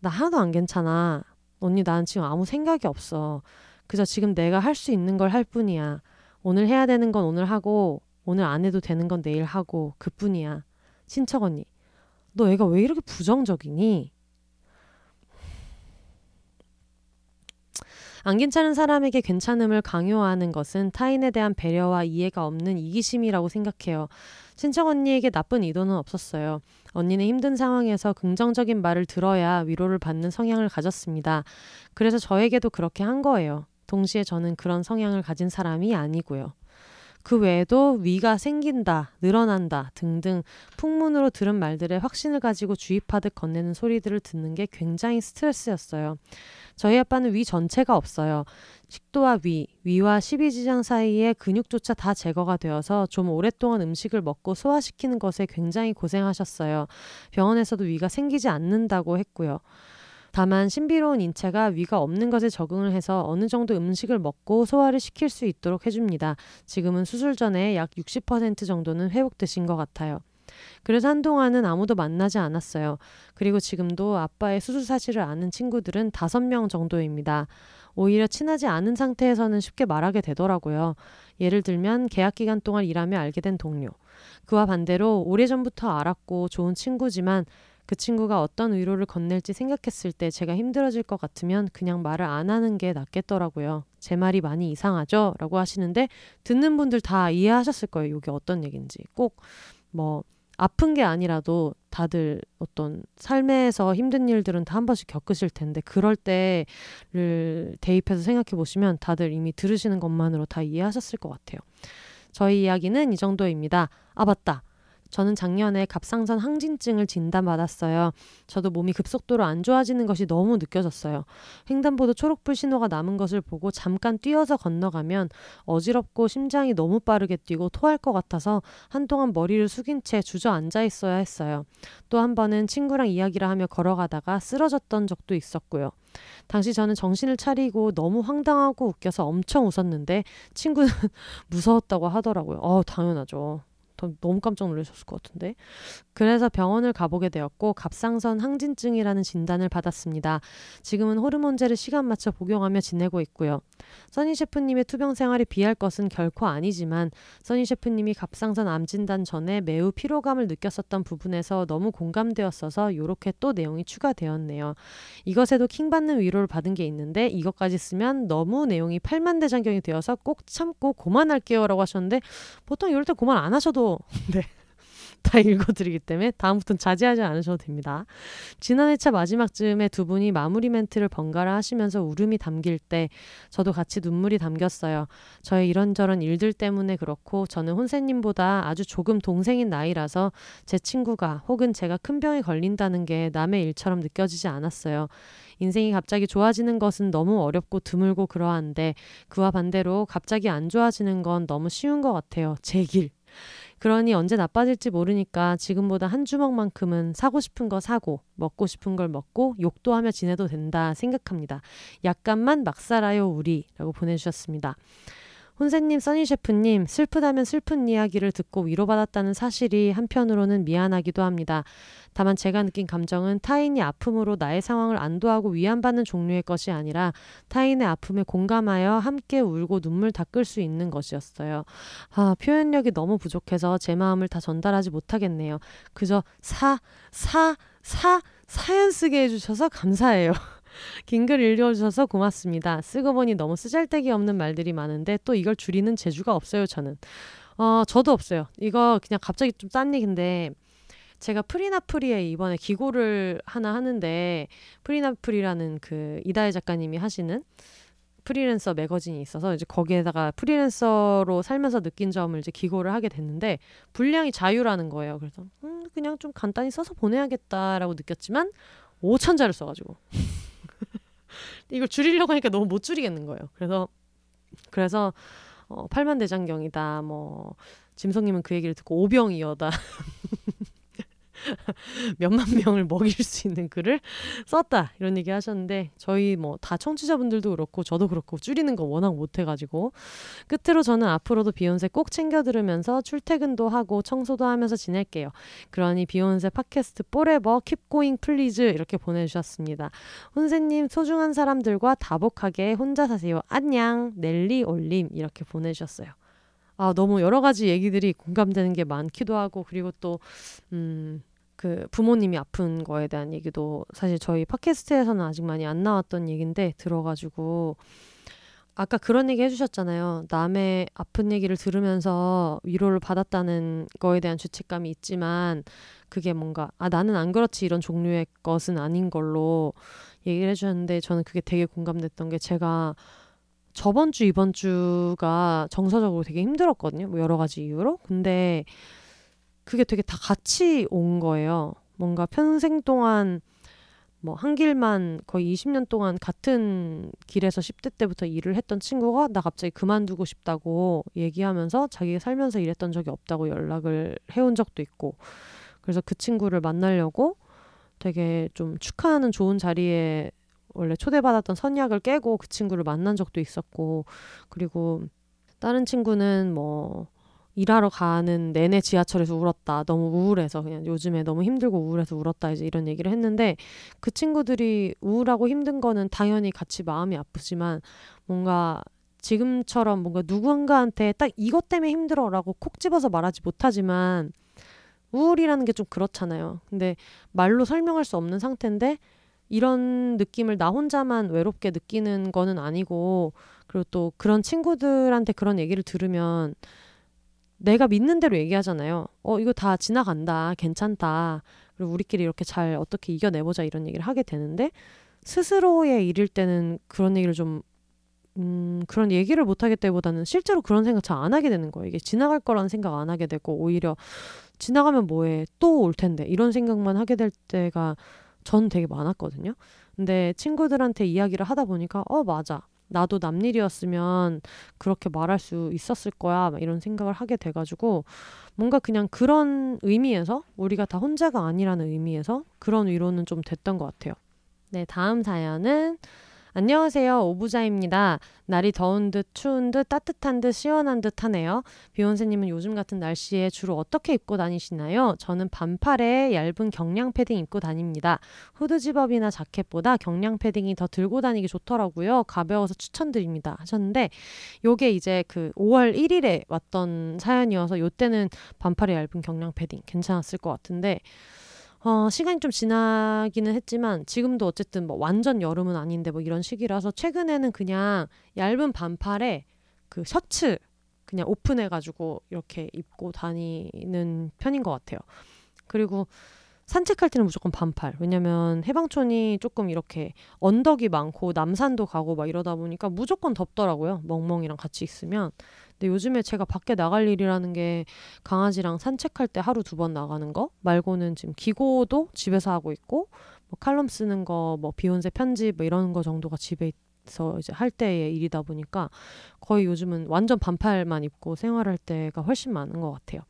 나 하나도 안 괜찮아. 언니 나는 지금 아무 생각이 없어. 그저 지금 내가 할 수 있는 걸 할 뿐이야. 오늘 해야 되는 건 오늘 하고 오늘 안 해도 되는 건 내일 하고 그 뿐이야. 친척 언니. 너 애가 왜 이렇게 부정적이니? 안 괜찮은 사람에게 괜찮음을 강요하는 것은 타인에 대한 배려와 이해가 없는 이기심이라고 생각해요. 친척 언니에게 나쁜 의도는 없었어요. 언니는 힘든 상황에서 긍정적인 말을 들어야 위로를 받는 성향을 가졌습니다. 그래서 저에게도 그렇게 한 거예요. 동시에 저는 그런 성향을 가진 사람이 아니고요. 그 외에도 위가 생긴다, 늘어난다 등등 풍문으로 들은 말들에 확신을 가지고 주입하듯 건네는 소리들을 듣는 게 굉장히 스트레스였어요. 저희 아빠는 위 전체가 없어요. 식도와 위, 위와 십이지장 사이에 근육조차 다 제거가 되어서 좀 오랫동안 음식을 먹고 소화시키는 것에 굉장히 고생하셨어요. 병원에서도 위가 생기지 않는다고 했고요. 다만 신비로운 인체가 위가 없는 것에 적응을 해서 어느 정도 음식을 먹고 소화를 시킬 수 있도록 해줍니다. 지금은 수술 전에 약 60% 정도는 회복되신 것 같아요. 그래서 한동안은 아무도 만나지 않았어요. 그리고 지금도 아빠의 수술 사실을 아는 친구들은 다섯 명 정도입니다. 오히려 친하지 않은 상태에서는 쉽게 말하게 되더라고요. 예를 들면 계약 기간 동안 일하며 알게 된 동료. 그와 반대로 오래전부터 알았고 좋은 친구지만 그 친구가 어떤 위로를 건넬지 생각했을 때 제가 힘들어질 것 같으면 그냥 말을 안 하는 게 낫겠더라고요. 제 말이 많이 이상하죠? 라고 하시는데 듣는 분들 다 이해하셨을 거예요. 이게 어떤 얘기인지. 꼭 뭐 아픈 게 아니라도 다들 어떤 삶에서 힘든 일들은 다 한 번씩 겪으실 텐데 그럴 때를 대입해서 생각해 보시면 다들 이미 들으시는 것만으로 다 이해하셨을 것 같아요. 저희 이야기는 이 정도입니다. 아 맞다. 저는 작년에 갑상선 항진증을 진단받았어요. 저도 몸이 급속도로 안 좋아지는 것이 너무 느껴졌어요. 횡단보도 초록불 신호가 남은 것을 보고 잠깐 뛰어서 건너가면 어지럽고 심장이 너무 빠르게 뛰고 토할 것 같아서 한동안 머리를 숙인 채 주저앉아 있어야 했어요. 또 한 번은 친구랑 이야기를 하며 걸어가다가 쓰러졌던 적도 있었고요. 당시 저는 정신을 차리고 너무 황당하고 웃겨서 엄청 웃었는데 친구는 무서웠다고 하더라고요. 어, 당연하죠. 너무 깜짝 놀라셨을 것 같은데. 그래서 병원을 가보게 되었고 갑상선 항진증이라는 진단을 받았습니다. 지금은 호르몬제를 시간 맞춰 복용하며 지내고 있고요. 써니 셰프님의 투병 생활이 비할 것은 결코 아니지만 써니 셰프님이 갑상선 암 진단 전에 매우 피로감을 느꼈었던 부분에서 너무 공감되었어서 이렇게 또 내용이 추가되었네요. 이것에도 킹받는 위로를 받은 게 있는데 이것까지 쓰면 너무 내용이 팔만대장경이 되어서 꼭 참고 고만할게요라고 하셨는데 보통 이럴 때 고만 안 하셔도 네. 다 읽어드리기 때문에 다음부터는 자제하지 않으셔도 됩니다. 지난 회차 마지막쯤에 두 분이 마무리 멘트를 번갈아 하시면서 울음이 담길 때 저도 같이 눈물이 담겼어요. 저의 이런저런 일들 때문에 그렇고 저는 혼세님보다 아주 조금 동생인 나이라서 제 친구가 혹은 제가 큰 병에 걸린다는 게 남의 일처럼 느껴지지 않았어요. 인생이 갑자기 좋아지는 것은 너무 어렵고 드물고 그러한데 그와 반대로 갑자기 안 좋아지는 건 너무 쉬운 것 같아요. 제 길. 그러니 언제 나빠질지 모르니까 지금보다 한 주먹만큼은 사고 싶은 거 사고 먹고 싶은 걸 먹고 욕도 하며 지내도 된다 생각합니다. 약간만 막 살아요 우리라고 보내주셨습니다. 혼세님, 써니 셰프님, 슬프다면 슬픈 이야기를 듣고 위로받았다는 사실이 한편으로는 미안하기도 합니다. 다만 제가 느낀 감정은 타인이 아픔으로 나의 상황을 안도하고 위안받는 종류의 것이 아니라 타인의 아픔에 공감하여 함께 울고 눈물 닦을 수 있는 것이었어요. 아, 표현력이 너무 부족해서 제 마음을 다 전달하지 못하겠네요. 그저 사, 사, 사, 사연 쓰게 해주셔서 감사해요. 긴 글 읽어주셔서 고맙습니다. 쓰고 보니 너무 쓰잘데기 없는 말들이 많은데 또 이걸 줄이는 재주가 없어요, 저는. 어, 저도 없어요. 이거 그냥 갑자기 좀 딴 얘기인데, 제가 프리낫프리에 이번에 기고를 하나 하는데, 프리낫프리라는 그 이다혜 작가님이 하시는 프리랜서 매거진이 있어서 이제 거기에다가 프리랜서로 살면서 느낀 점을 이제 기고를 하게 됐는데 분량이 자유라는 거예요. 그래서 음, 그냥 좀 간단히 써서 보내야겠다라고 느꼈지만 5천 자를 써가지고 이걸 줄이려고 하니까 너무 못 줄이겠는 거예요. 그래서 그래서 어, 팔만대장경이다. 뭐 짐성님은 그 얘기를 듣고 오병이어다. 몇만 명을 먹일 수 있는 글을 썼다 이런 얘기 하셨는데 저희 뭐 다 청취자분들도 그렇고 저도 그렇고 줄이는 거 워낙 못해가지고 끝으로 저는 앞으로도 비혼세 꼭 챙겨 들으면서 출퇴근도 하고 청소도 하면서 지낼게요. 그러니 비혼세 팟캐스트 forever keep going please 이렇게 보내주셨습니다. 혼세님 소중한 사람들과 다복하게 혼자 사세요. 안녕 넬리 올림 이렇게 보내주셨어요. 아, 너무 여러 가지 얘기들이 공감되는 게 많기도 하고, 그리고 또, 음, 그 부모님이 아픈 거에 대한 얘기도 사실 저희 팟캐스트에서는 아직 많이 안 나왔던 얘기인데 들어가지고 아까 그런 얘기 해주셨잖아요. 남의 아픈 얘기를 들으면서 위로를 받았다는 거에 대한 죄책감이 있지만 그게 뭔가 아 나는 안 그렇지 이런 종류의 것은 아닌 걸로 얘기를 해주셨는데 저는 그게 되게 공감됐던 게 제가 저번 주 이번 주가 정서적으로 되게 힘들었거든요. 뭐 여러 가지 이유로. 근데 그게 되게 다 같이 온 거예요. 뭔가 평생 동안 뭐 한 길만 거의 20년 동안 같은 길에서 10대 때부터 일을 했던 친구가 나 갑자기 그만두고 싶다고 얘기하면서 자기가 살면서 일했던 적이 없다고 연락을 해온 적도 있고 그래서 그 친구를 만나려고 되게 좀 축하하는 좋은 자리에 원래 초대받았던 선약을 깨고 그 친구를 만난 적도 있었고 그리고 다른 친구는 뭐 일하러 가는 내내 지하철에서 울었다. 너무 우울해서 그냥 요즘에 너무 힘들고 우울해서 울었다. 이제 이런 얘기를 했는데 그 친구들이 우울하고 힘든 거는 당연히 같이 마음이 아프지만 뭔가 지금처럼 뭔가 누군가한테 딱 이것 때문에 힘들어라고 콕 집어서 말하지 못하지만 우울이라는 게 좀 그렇잖아요. 근데 말로 설명할 수 없는 상태인데 이런 느낌을 나 혼자만 외롭게 느끼는 거는 아니고 그리고 또 그런 친구들한테 그런 얘기를 들으면 내가 믿는 대로 얘기하잖아요. 어, 이거 다 지나간다. 괜찮다. 그리고 우리끼리 이렇게 잘 어떻게 이겨내보자 이런 얘기를 하게 되는데 스스로의 일일 때는 그런 얘기를 좀 음, 그런 얘기를 못 하겠다기보다는 실제로 그런 생각 잘 안 하게 되는 거예요. 이게 지나갈 거라는 생각 안 하게 되고 오히려 지나가면 뭐해 또 올 텐데 이런 생각만 하게 될 때가 전 되게 많았거든요. 근데 친구들한테 이야기를 하다 보니까 어 맞아 나도 남일이었으면 그렇게 말할 수 있었을 거야. 막 이런 생각을 하게 돼가지고 뭔가 그냥 그런 의미에서 우리가 다 혼자가 아니라는 의미에서 그런 위로는 좀 됐던 것 같아요. 네, 다음 사연은 안녕하세요. 오부자입니다. 날이 더운 듯 추운 듯 따뜻한 듯 시원한 듯 하네요. 비욘세님은 요즘 같은 날씨에 주로 어떻게 입고 다니시나요? 저는 반팔에 얇은 경량 패딩 입고 다닙니다. 후드 집업이나 자켓보다 경량 패딩이 더 들고 다니기 좋더라고요. 가벼워서 추천드립니다. 하셨는데 요게 이제 그 5월 1일에 왔던 사연이어서 요때는 반팔에 얇은 경량 패딩 괜찮았을 것 같은데 어, 시간이 좀 지나기는 했지만 지금도 어쨌든 뭐 완전 여름은 아닌데 뭐 이런 시기라서 최근에는 그냥 얇은 반팔에 그 셔츠 그냥 오픈해가지고 이렇게 입고 다니는 편인 것 같아요. 그리고 산책할 때는 무조건 반팔. 왜냐면 해방촌이 조금 이렇게 언덕이 많고 남산도 가고 막 이러다 보니까 무조건 덥더라고요. 멍멍이랑 같이 있으면. 근데 요즘에 제가 밖에 나갈 일이라는 게 강아지랑 산책할 때 하루 두 번 나가는 거 말고는 지금 기고도 집에서 하고 있고 뭐 칼럼 쓰는 거, 뭐 비욘세 편집 뭐 이런 거 정도가 집에 서 이제 할 때의 일이다 보니까 거의 요즘은 완전 반팔만 입고 생활할 때가 훨씬 많은 것 같아요.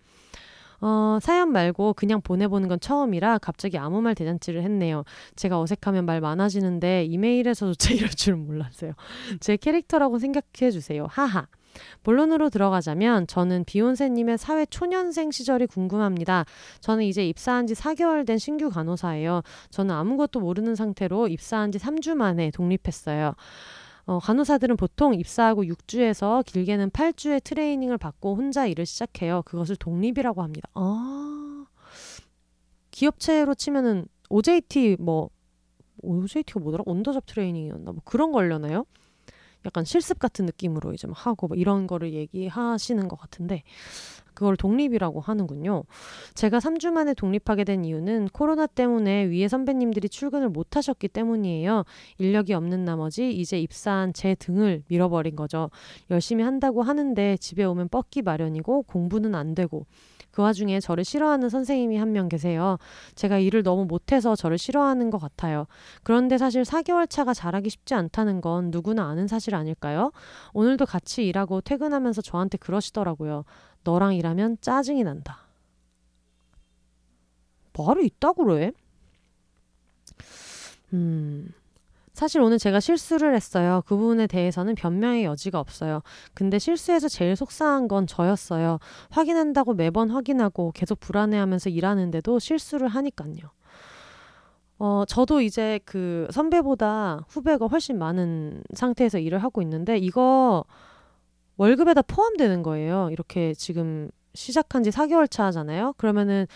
어, 사연 말고 그냥 보내보는 건 처음이라 갑자기 아무 말 대잔치를 했네요. 제가 어색하면 말 많아지는데 이메일에서조차 이럴 줄은 몰랐어요. 제 캐릭터라고 생각해 주세요. 하하. 본론으로 들어가자면 저는 비욘세님의 사회 초년생 시절이 궁금합니다. 저는 이제 입사한 지 4개월 된 신규 간호사예요. 저는 아무것도 모르는 상태로 입사한 지 3주 만에 독립했어요. 어, 간호사들은 보통 입사하고 6주에서 길게는 8주의 트레이닝을 받고 혼자 일을 시작해요. 그것을 독립이라고 합니다. 아, 기업체로 치면은 OJT 뭐 OJT가 뭐더라? 온더잡 트레이닝이었나? 뭐 그런 거려나요? 약간 실습 같은 느낌으로 이제 막 하고 뭐 이런 거를 얘기하시는 것 같은데 그걸 독립이라고 하는군요. 제가 3주 만에 독립하게 된 이유는 코로나 때문에 위에 선배님들이 출근을 못 하셨기 때문이에요. 인력이 없는 나머지 이제 입사한 제 등을 밀어버린 거죠. 열심히 한다고 하는데 집에 오면 뻗기 마련이고 공부는 안 되고 그 와중에 저를 싫어하는 선생님이 한 명 계세요. 제가 일을 너무 못해서 저를 싫어하는 것 같아요. 그런데 사실 4개월 차가 잘하기 쉽지 않다는 건 누구나 아는 사실 아닐까요? 오늘도 같이 일하고 퇴근하면서 저한테 그러시더라고요. 너랑 일하면 짜증이 난다. 말이 있다고 그래? 음. 사실 오늘 제가 실수를 했어요. 그 부분에 대해서는 변명의 여지가 없어요. 근데 실수해서 제일 속상한 건 저였어요. 확인한다고 매번 확인하고 계속 불안해하면서 일하는데도 실수를 하니까요. 어, 저도 이제 그 선배보다 후배가 훨씬 많은 상태에서 일을 하고 있는데 이거 월급에다 포함되는 거예요. 이렇게 지금 시작한 지 4개월 차잖아요. 그러면은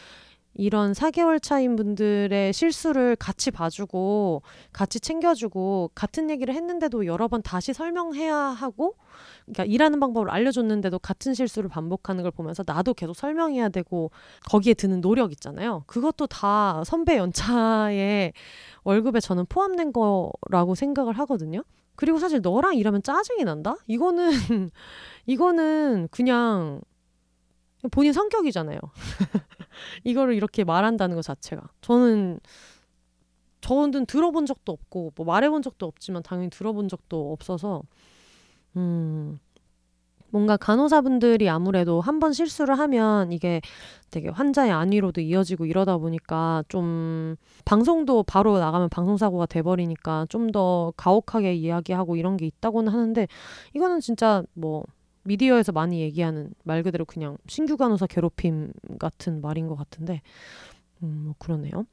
이런 4개월 차인 분들의 실수를 같이 봐주고 같이 챙겨주고 같은 얘기를 했는데도 여러 번 다시 설명해야 하고 그러니까 일하는 방법을 알려줬는데도 같은 실수를 반복하는 걸 보면서 나도 계속 설명해야 되고 거기에 드는 노력 있잖아요. 그것도 다 선배 연차에 월급에 저는 포함된 거라고 생각을 하거든요. 그리고 사실 너랑 일하면 짜증이 난다? 이거는 이거는 그냥 본인 성격이잖아요. 이거를 이렇게 말한다는 것 자체가. 저는 저는 들어본 적도 없고 뭐 말해본 적도 없지만 당연히 들어본 적도 없어서 음 뭔가 간호사분들이 아무래도 한 번 실수를 하면 이게 되게 환자의 안위로도 이어지고 이러다 보니까 좀 방송도 바로 나가면 방송사고가 돼버리니까 좀 더 가혹하게 이야기하고 이런 게 있다고는 하는데 이거는 진짜 뭐 미디어에서 많이 얘기하는 말 그대로 그냥 신규 간호사 괴롭힘 같은 말인 것 같은데 음, 뭐 그러네요.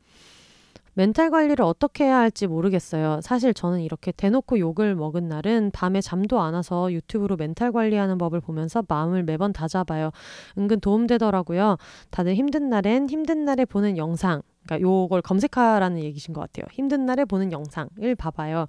멘탈 관리를 어떻게 해야 할지 모르겠어요. 사실 저는 이렇게 대놓고 욕을 먹은 날은 밤에 잠도 안 와서 유튜브로 멘탈 관리하는 법을 보면서 마음을 매번 다잡아요. 은근 도움되더라고요. 다들 힘든 날엔 힘든 날에 보는 영상, 그러니까 요걸 검색하라는 얘기신 것 같아요. 힘든 날에 보는 영상을 봐봐요.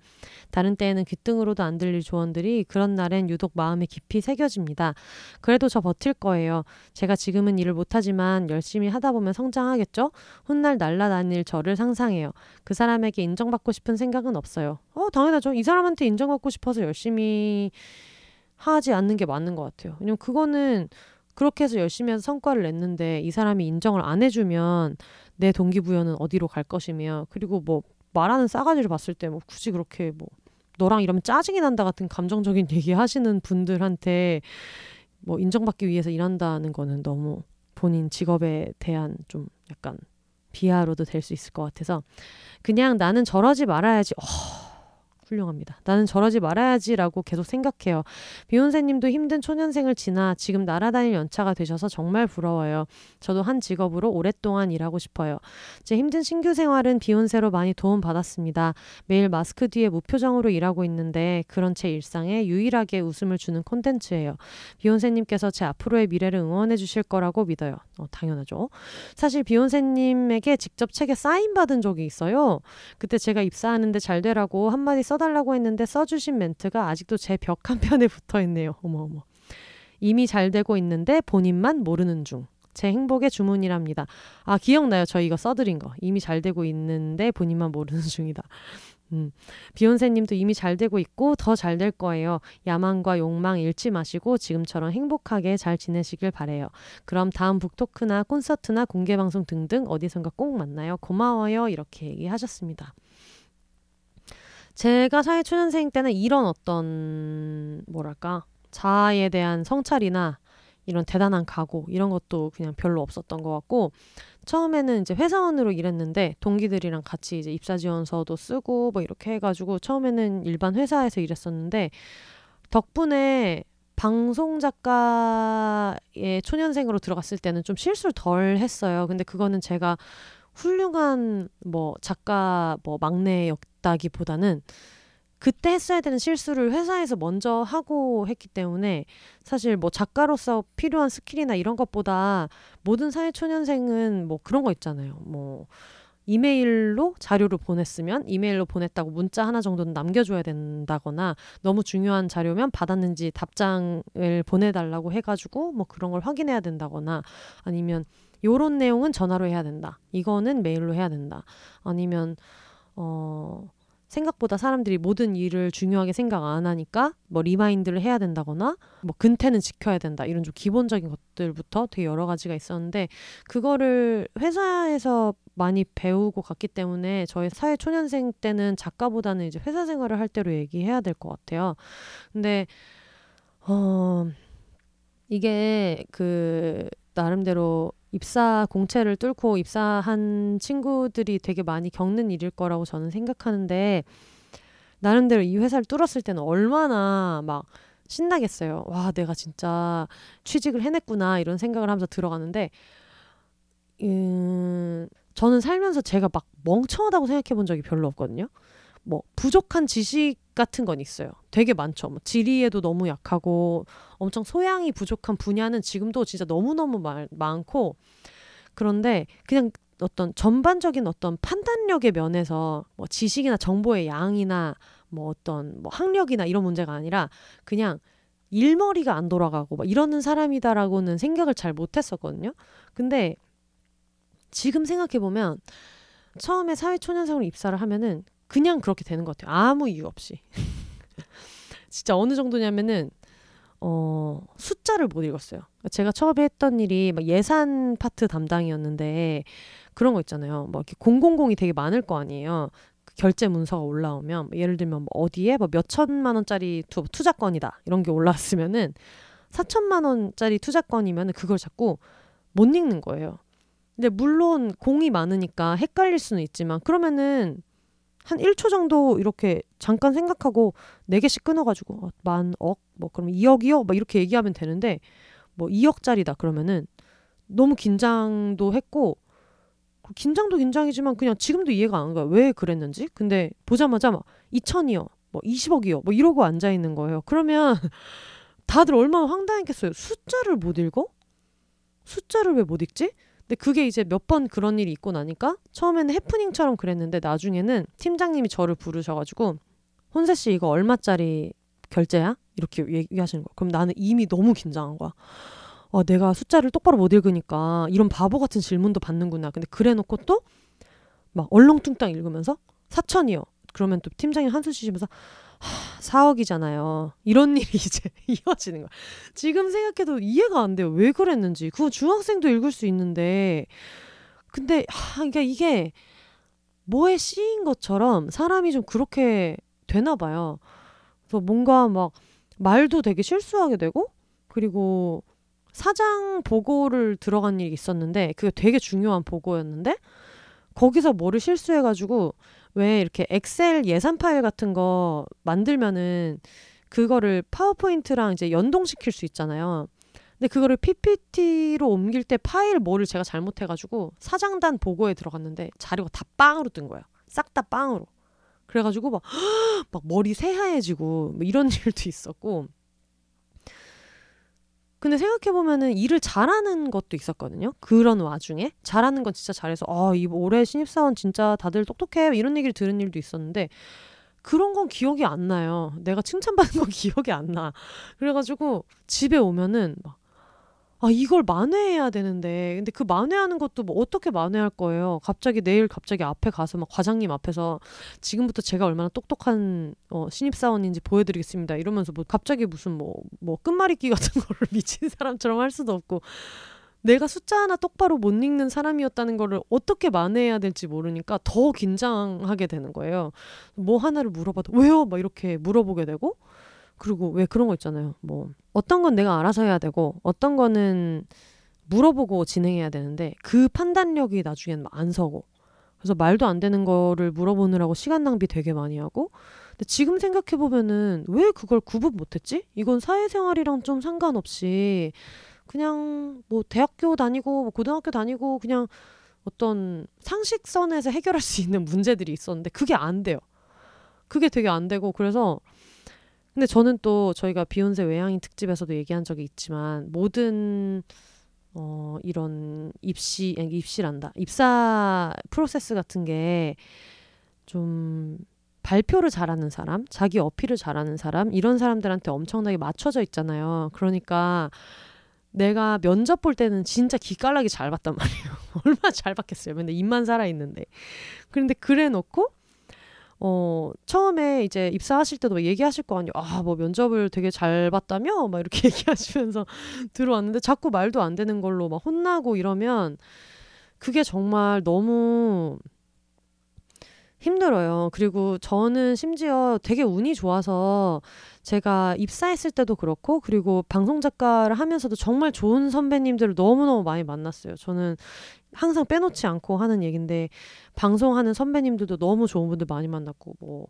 다른 때에는 귀등으로도 안 들릴 조언들이 그런 날엔 유독 마음에 깊이 새겨집니다. 그래도 저 버틸 거예요. 제가 지금은 일을 못하지만 열심히 하다 보면 성장하겠죠? 훗날 날라다닐 저를 상상해요. 그 사람에게 인정받고 싶은 생각은 없어요. 어, 당연하죠. 이 사람한테 인정받고 싶어서 열심히 하지 않는 게 맞는 것 같아요. 왜냐면 그거는 그렇게 해서 열심히 해서 성과를 냈는데 이 사람이 인정을 안 해주면 내 동기부여는 어디로 갈 것이며 그리고 뭐 말하는 싸가지를 봤을 때 뭐 굳이 그렇게 뭐 너랑 이러면 짜증이 난다 같은 감정적인 얘기 하시는 분들한테 뭐 인정받기 위해서 일한다는 거는 너무 본인 직업에 대한 좀 약간 비하로도 될 수 있을 것 같아서 그냥 나는 저러지 말아야지. 어, 훌륭합니다. 나는 저러지 말아야지라고 계속 생각해요. 비욘세님도 힘든 초년생을 지나 지금 날아다닐 연차가 되셔서 정말 부러워요. 저도 한 직업으로 오랫동안 일하고 싶어요. 제 힘든 신규 생활은 비욘세로 많이 도움 받았습니다. 매일 마스크 뒤에 무표정으로 일하고 있는데 그런 제 일상에 유일하게 웃음을 주는 콘텐츠예요. 비욘세님께서 제 앞으로의 미래를 응원해 주실 거라고 믿어요. 어, 당연하죠. 사실 비욘세님에게 직접 책에 사인 받은 적이 있어요. 그때 제가 입사하는데 잘 되라고 한마디 써 써달라고 했는데 써주신 멘트가 아직도 제 벽 한편에 붙어 있네요. 어머 어머. 이미 잘 되고 있는데 본인만 모르는 중. 제 행복의 주문이랍니다. 아 기억나요. 저 이거 써드린 거. 이미 잘 되고 있는데 본인만 모르는 중이다. 음. 비욘세님도 이미 잘 되고 있고 더 잘 될 거예요. 야망과 욕망 잃지 마시고 지금처럼 행복하게 잘 지내시길 바래요. 그럼 다음 북토크나 콘서트나 공개 방송 등등 어디선가 꼭 만나요. 고마워요. 이렇게 얘기하셨습니다. 제가 사회초년생 때는 이런 어떤 뭐랄까 자아에 대한 성찰이나 이런 대단한 각오 이런 것도 그냥 별로 없었던 것 같고 처음에는 이제 회사원으로 일했는데 동기들이랑 같이 이제 입사 지원서도 쓰고 뭐 이렇게 해가지고 처음에는 일반 회사에서 일했었는데 덕분에 방송 작가의 초년생으로 들어갔을 때는 좀 실수를 덜 했어요. 근데 그거는 제가 훌륭한 뭐 작가 뭐 막내였 다기보다는 그때 했어야 되는 실수를 회사에서 먼저 하고 했기 때문에 사실 뭐 작가로서 필요한 스킬이나 이런 것보다 모든 사회 초년생은 뭐 그런 거 있잖아요. 뭐 이메일로 자료를 보냈으면 이메일로 보냈다고 문자 하나 정도는 남겨줘야 된다거나 너무 중요한 자료면 받았는지 답장을 보내달라고 해가지고 뭐 그런 걸 확인해야 된다거나 아니면 요런 내용은 전화로 해야 된다. 이거는 메일로 해야 된다. 아니면 어 생각보다 사람들이 모든 일을 중요하게 생각 안 하니까 뭐 remind를 해야 된다거나 뭐 근태는 지켜야 된다 이런 좀 기본적인 것들부터 되게 여러 가지가 있었는데 그거를 회사에서 많이 배우고 갔기 때문에 저희 사회 초년생 때는 작가보다는 이제 회사 생활을 할 때로 얘기해야 될 것 같아요. 근데 어 이게 그 나름대로 입사 공채를 뚫고 입사한 친구들이 되게 많이 겪는 일일 거라고 저는 생각하는데 나름대로 이 회사를 뚫었을 때는 얼마나 막 신나겠어요. 와, 내가 진짜 취직을 해냈구나 이런 생각을 하면서 들어가는데 음, 저는 살면서 제가 막 멍청하다고 생각해 본 적이 별로 없거든요. 뭐 부족한 지식 같은 건 있어요. 되게 많죠. 뭐 지리에도 너무 약하고 엄청 소양이 부족한 분야는 지금도 진짜 너무너무 많고 그런데 그냥 어떤 전반적인 어떤 판단력의 면에서 뭐 지식이나 정보의 양이나 뭐 어떤 뭐 학력이나 이런 문제가 아니라 그냥 일머리가 안 돌아가고 막 이러는 사람이다라고는 생각을 잘 못했었거든요. 근데 지금 생각해 보면 처음에 사회초년생으로 입사를 하면은 그냥 그렇게 되는 것 같아요. 아무 이유 없이. 진짜 어느 정도냐면은 어, 숫자를 못 읽었어요. 제가 처음에 했던 일이 막 예산 파트 담당이었는데 그런 거 있잖아요. 뭐 이렇게 공공공이 되게 많을 거 아니에요. 그 결제 문서가 올라오면 뭐 예를 들면 뭐 어디에 뭐 몇 천만 원짜리 투, 투자권이다 이런 게 올라왔으면은 사천만 원짜리 투자권이면은 그걸 자꾸 못 읽는 거예요. 근데 물론 공이 많으니까 헷갈릴 수는 있지만 그러면은 한 1초 정도 이렇게 잠깐 생각하고 4개씩 끊어가지고 어, 만, 억, 뭐 그러면 2억이요? 막 이렇게 얘기하면 되는데 뭐 2억짜리다 그러면은 너무 긴장도 했고 긴장도 긴장이지만 그냥 지금도 이해가 안 가요. 왜 그랬는지. 근데 보자마자 막 2천이요. 뭐 20억이요. 뭐 이러고 앉아 있는 거예요. 그러면 다들 얼마나 황당했겠어요. 숫자를 못 읽어? 숫자를 왜 못 읽지? 근데 그게 이제 몇 번 그런 일이 있고 나니까 처음에는 해프닝처럼 그랬는데 나중에는 팀장님이 저를 부르셔가지고 혼세 씨 이거 얼마짜리 결제야? 이렇게 얘기하시는 거야. 그럼 나는 이미 너무 긴장한 거야. 아, 내가 숫자를 똑바로 못 읽으니까 이런 바보 같은 질문도 받는구나. 근데 그래 놓고 또 막 얼렁뚱땅 읽으면서 사천이요. 그러면 또 팀장님 한숨 쉬시면서 하, 4억이잖아요. 이런 일이 이제 이어지는 거야. 지금 생각해도 이해가 안 돼요. 왜 그랬는지. 그거 중학생도 읽을 수 있는데. 근데, 하, 그러니까 이게 뭐에 씌인 것처럼 사람이 좀 그렇게 되나 봐요. 그래서 뭔가 막 말도 되게 실수하게 되고, 그리고 사장 보고를 들어간 일이 있었는데, 그게 되게 중요한 보고였는데, 거기서 뭐를 실수해가지고, 왜 이렇게 엑셀 예산 파일 같은 거 만들면은 그거를 파워포인트랑 이제 연동시킬 수 있잖아요. 근데 그거를 PPT로 옮길 때 파일 뭐를 제가 잘못해가지고 사장단 보고에 들어갔는데 자료가 다 빵으로 뜬 거예요. 싹 다 빵으로. 그래가지고 막, 막 머리 새하얘지고 뭐 이런 일도 있었고 근데 생각해보면은 일을 잘하는 것도 있었거든요. 그런 와중에. 잘하는 건 진짜 잘해서, 아, 이 올해 신입사원 진짜 다들 똑똑해. 이런 얘기를 들은 일도 있었는데, 그런 건 기억이 안 나요. 내가 칭찬받은 건 기억이 안 나. 그래가지고 집에 오면은 막 아, 이걸 만회해야 되는데. 근데 그 만회하는 것도 뭐 어떻게 만회할 거예요? 갑자기 내일 갑자기 앞에 가서 막 과장님 앞에서 지금부터 제가 얼마나 똑똑한 어, 신입사원인지 보여드리겠습니다. 이러면서 뭐 갑자기 무슨 뭐, 뭐 끝말잇기 같은 거를 미친 사람처럼 할 수도 없고. 내가 숫자 하나 똑바로 못 읽는 사람이었다는 거를 어떻게 만회해야 될지 모르니까 더 긴장하게 되는 거예요. 뭐 하나를 물어봐도 왜요? 막 이렇게 물어보게 되고 그리고 왜 그런 거 있잖아요. 뭐 어떤 건 내가 알아서 해야 되고 어떤 거는 물어보고 진행해야 되는데 그 판단력이 나중엔 안 서고 그래서 말도 안 되는 거를 물어보느라고 시간 낭비 되게 많이 하고 근데 지금 생각해 보면은 왜 그걸 구분 못했지? 이건 사회생활이랑 좀 상관없이 그냥 뭐 대학교 다니고 뭐 고등학교 다니고 그냥 어떤 상식선에서 해결할 수 있는 문제들이 있었는데 그게 안 돼요. 그게 되게 안 되고 그래서 근데 저는 또 저희가 비욘세 외향인 특집에서도 얘기한 적이 있지만 모든 어 이런 입시 입시란다 입사 프로세스 같은 게 좀 발표를 잘하는 사람, 자기 어필을 잘하는 사람 이런 사람들한테 엄청나게 맞춰져 있잖아요. 그러니까 내가 면접 볼 때는 진짜 기깔나게 잘 봤단 말이에요. 얼마나 잘 봤겠어요. 근데 입만 살아 있는데. 그런데 그래 놓고 어, 처음에 이제 입사하실 때도 얘기하실 거 아니에요. 아, 뭐 면접을 되게 잘 봤다며? 막 이렇게 얘기하시면서 들어왔는데 자꾸 말도 안 되는 걸로 막 혼나고 이러면 그게 정말 너무 힘들어요. 그리고 저는 심지어 되게 운이 좋아서 제가 입사했을 때도 그렇고 그리고 방송 작가를 하면서도 정말 좋은 선배님들을 너무너무 많이 만났어요. 저는 항상 빼놓지 않고 하는 얘긴데 방송하는 선배님들도 너무 좋은 분들 많이 만났고 뭐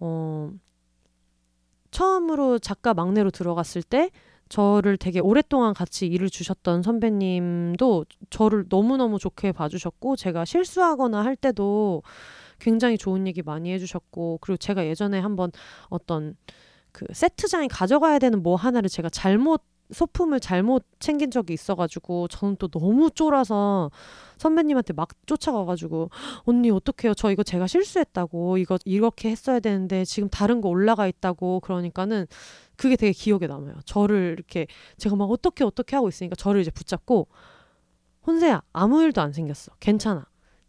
어, 처음으로 작가 막내로 들어갔을 때 저를 되게 오랫동안 같이 일을 주셨던 선배님도 저를 너무너무 좋게 봐주셨고 제가 실수하거나 할 때도 굉장히 좋은 얘기 많이 해주셨고 그리고 제가 예전에 한번 어떤 그 세트장에 가져가야 되는 뭐 하나를 제가 잘못 소품을 잘못 챙긴 적이 있어가지고 저는 또 너무 쫄아서 선배님한테 막 쫓아가가지고 언니 어떡해요? 저 이거 제가 실수했다고. 이거 이렇게 했어야 되는데 지금 다른 거 올라가 있다고. 그러니까는 그게 되게 기억에 남아요. 저를 이렇게 제가 막 어떻게 어떻게 하고 있으니까 저를 이제 붙잡고 혼세야 아무 일도 안 생겼어. 괜찮아.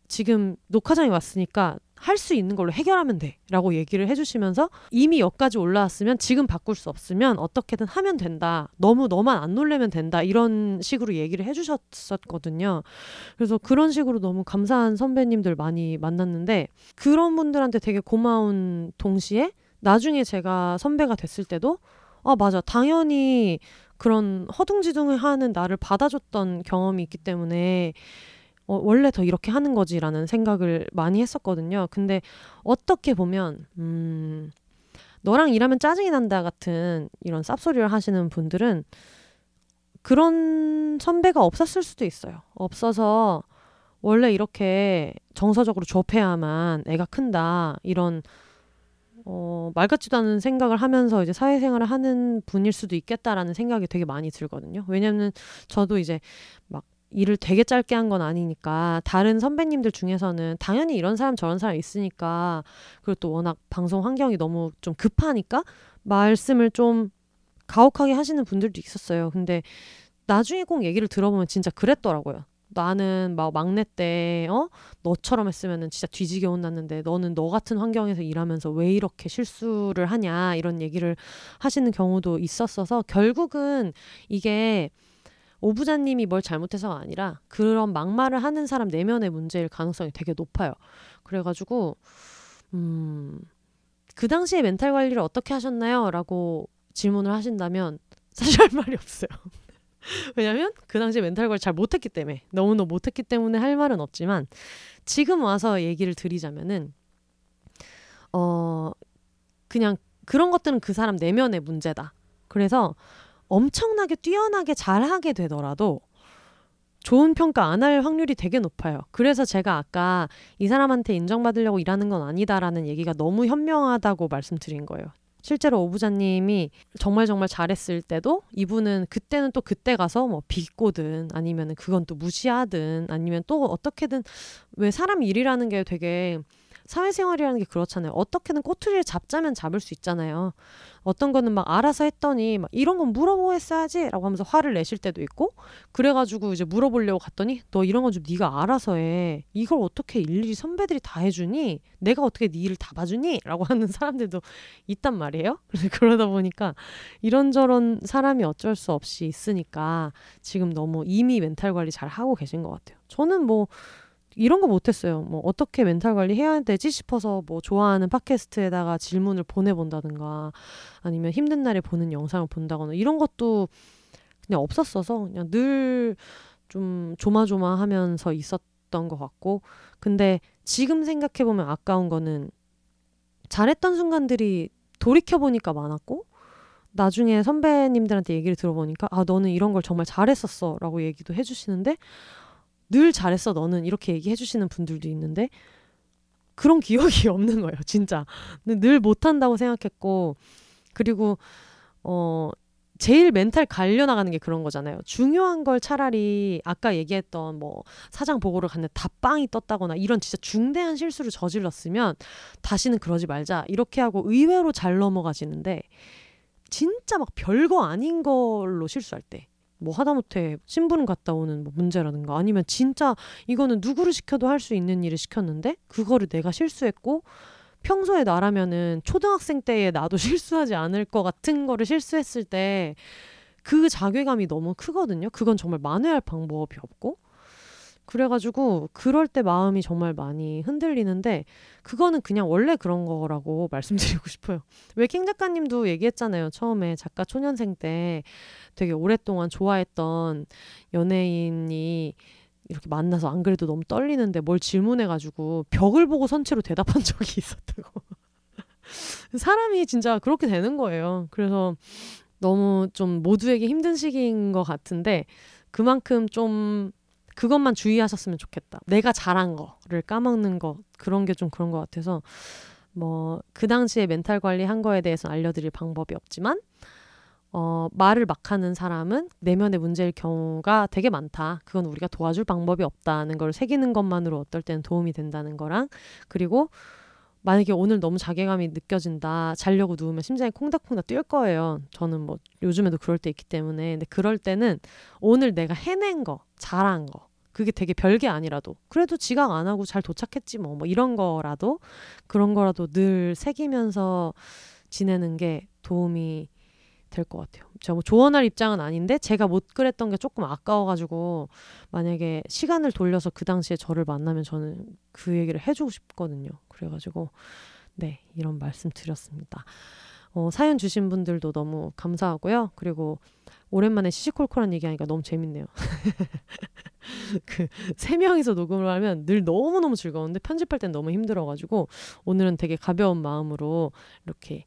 지금 녹화장에 왔으니까 할 수 있는 걸로 해결하면 돼. 라고 얘기를 해주시면서 이미 여기까지 올라왔으면 지금 바꿀 수 없으면 어떻게든 하면 된다. 너무 너만 안 놀래면 된다. 이런 식으로 얘기를 해주셨었거든요. 그래서 그런 식으로 너무 감사한 선배님들 많이 만났는데 그런 분들한테 되게 고마운 동시에 나중에 제가 선배가 됐을 때도 아, 맞아. 당연히 그런 허둥지둥을 하는 나를 받아줬던 경험이 있기 때문에 어, 원래 더 이렇게 하는 거지라는 생각을 많이 했었거든요. 근데 어떻게 보면 음, 너랑 일하면 짜증이 난다 같은 이런 쌉소리를 하시는 분들은 그런 선배가 없었을 수도 있어요. 없어서 원래 이렇게 정서적으로 좁해야만 애가 큰다 이런 어, 말 같지도 않은 생각을 하면서 이제 사회생활을 하는 분일 수도 있겠다라는 생각이 되게 많이 들거든요. 왜냐면 저도 이제 막 일을 되게 짧게 한 건 아니니까 다른 선배님들 중에서는 당연히 이런 사람 저런 사람 있으니까 그리고 또 워낙 방송 환경이 너무 좀 급하니까 말씀을 좀 가혹하게 하시는 분들도 있었어요. 근데 나중에 꼭 얘기를 들어보면 진짜 그랬더라고요. 나는 막 막내 때, 어? 너처럼 했으면은 진짜 뒤지게 혼났는데 너는 너 같은 환경에서 일하면서 왜 이렇게 실수를 하냐 이런 얘기를 하시는 경우도 있었어서 결국은 이게 오부자님이 뭘 잘못해서가 아니라 그런 막말을 하는 사람 내면의 문제일 가능성이 되게 높아요. 그래가지고 음, 그 당시에 멘탈 관리를 어떻게 하셨나요? 라고 질문을 하신다면 사실 할 말이 없어요. 왜냐면 그 당시에 멘탈 관리 잘 못했기 때문에 너무너무 못했기 때문에 할 말은 없지만 지금 와서 얘기를 드리자면은 어 그냥 그런 것들은 그 사람 내면의 문제다. 그래서 엄청나게 뛰어나게 잘하게 되더라도 좋은 평가 안 할 확률이 되게 높아요. 그래서 제가 아까 이 사람한테 인정받으려고 일하는 건 아니다라는 얘기가 너무 현명하다고 말씀드린 거예요. 실제로 오부자님이 정말 정말 잘했을 때도 이분은 그때는 또 그때 가서 뭐 비꼬든 아니면 그건 또 무시하든 아니면 또 어떻게든 왜 사람 일이라는 게 되게 사회생활이라는 게 그렇잖아요. 어떻게든 꼬투리를 잡자면 잡을 수 있잖아요. 어떤 거는 막 알아서 했더니 막 이런 건 물어보고 했어야지라고 하면서 화를 내실 때도 있고 그래가지고 이제 물어보려고 갔더니 너 이런 건 좀 네가 알아서 해. 이걸 어떻게 일일이 선배들이 다 해주니? 내가 어떻게 네 일을 다 봐주니? 라고 하는 사람들도 있단 말이에요. 그러다 보니까 이런저런 사람이 어쩔 수 없이 있으니까 지금 너무 이미 멘탈 관리 잘 하고 계신 것 같아요. 저는 뭐 이런 거 못했어요. 뭐 어떻게 멘탈 관리 해야 되지 싶어서 뭐 좋아하는 팟캐스트에다가 질문을 보내본다든가 아니면 힘든 날에 보는 영상을 본다거나 이런 것도 그냥 없었어서 그냥 늘 좀 조마조마하면서 있었던 것 같고 근데 지금 생각해 보면 아까운 거는 잘했던 순간들이 돌이켜 보니까 많았고 나중에 선배님들한테 얘기를 들어보니까 아 너는 이런 걸 정말 잘했었어 라고 얘기도 해주시는데 늘 잘했어 너는. 이렇게 얘기해 주시는 분들도 있는데 그런 기억이 없는 거예요 진짜. 늘 못한다고 생각했고 그리고 어 제일 멘탈 갈려 나가는 게 그런 거잖아요. 중요한 걸 차라리 아까 얘기했던 뭐 사장 보고를 갔는데 답방이 떴다거나 이런 진짜 중대한 실수를 저질렀으면 다시는 그러지 말자. 이렇게 하고 의외로 잘 넘어가지는데 진짜 막 별거 아닌 걸로 실수할 때 뭐 하다못해 신부름 갔다 오는 뭐 문제라든가 아니면 진짜 이거는 누구를 시켜도 할 수 있는 일을 시켰는데 그거를 내가 실수했고 평소에 나라면은 초등학생 때에 나도 실수하지 않을 것 같은 거를 실수했을 때 그 자괴감이 너무 크거든요. 그건 정말 만회할 방법이 없고 그래가지고 그럴 때 마음이 정말 많이 흔들리는데 그거는 그냥 원래 그런 거라고 말씀드리고 싶어요. 왜킹 작가님도 얘기했잖아요. 처음에 작가 초년생 때 되게 오랫동안 좋아했던 연예인이 이렇게 만나서 안 그래도 너무 떨리는데 뭘 질문해가지고 벽을 보고 선체로 대답한 적이 있었다고. 사람이 진짜 그렇게 되는 거예요. 그래서 너무 좀 모두에게 힘든 시기인 것 같은데 그만큼 좀 그것만 주의하셨으면 좋겠다. 내가 잘한 거를 까먹는 거 그런 게 좀 그런 것 같아서 뭐 그 당시에 멘탈 관리한 거에 대해서 알려드릴 방법이 없지만 어, 말을 막 하는 사람은 내면의 문제일 경우가 되게 많다. 그건 우리가 도와줄 방법이 없다는 걸 새기는 것만으로 어떨 때는 도움이 된다는 거랑 그리고 만약에 오늘 너무 자괴감이 느껴진다. 자려고 누우면 심장이 콩닥콩닥 뛸 거예요. 저는 뭐 요즘에도 그럴 때 있기 때문에. 근데 그럴 때는 오늘 내가 해낸 거, 잘한 거. 그게 되게 별게 아니라도 그래도 지각 안 하고 잘 도착했지 뭐, 뭐 이런 거라도 그런 거라도 늘 새기면서 지내는 게 도움이 될 것 같아요. 제가 뭐 조언할 입장은 아닌데 제가 못 그랬던 게 조금 아까워가지고 만약에 시간을 돌려서 그 당시에 저를 만나면 저는 그 얘기를 해주고 싶거든요. 그래가지고 네 이런 말씀 드렸습니다. 어, 사연 주신 분들도 너무 감사하고요. 그리고 오랜만에 시시콜콜한 얘기하니까 너무 재밌네요. 그 세 명이서 녹음을 하면 늘 너무너무 즐거운데 편집할 땐 너무 힘들어가지고 오늘은 되게 가벼운 마음으로 이렇게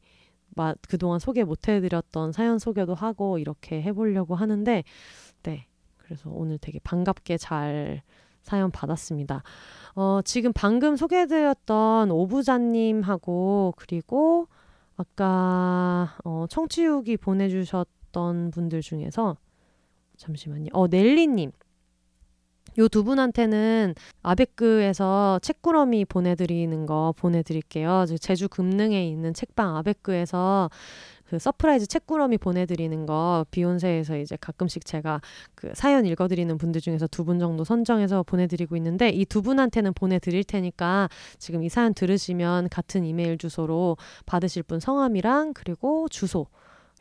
마, 그동안 소개 못 해드렸던 사연 소개도 하고 이렇게 해보려고 하는데 네 그래서 오늘 되게 반갑게 잘 사연 받았습니다. 어, 지금 방금 소개해드렸던 오부자님하고 그리고 아까 어, 청취 후기 보내주셨던 분들 중에서 잠시만요. 어 넬리님 요 두 분한테는 아베크에서 책꾸러미 보내드리는 거 보내드릴게요. 제주 금능에 있는 책방 아베크에서 그 서프라이즈 책꾸러미 보내드리는 거 비혼세에서 이제 가끔씩 제가 그 사연 읽어드리는 분들 중에서 두 분 정도 선정해서 보내드리고 있는데 이 두 분한테는 보내드릴 테니까 지금 이 사연 들으시면 같은 이메일 주소로 받으실 분 성함이랑 그리고 주소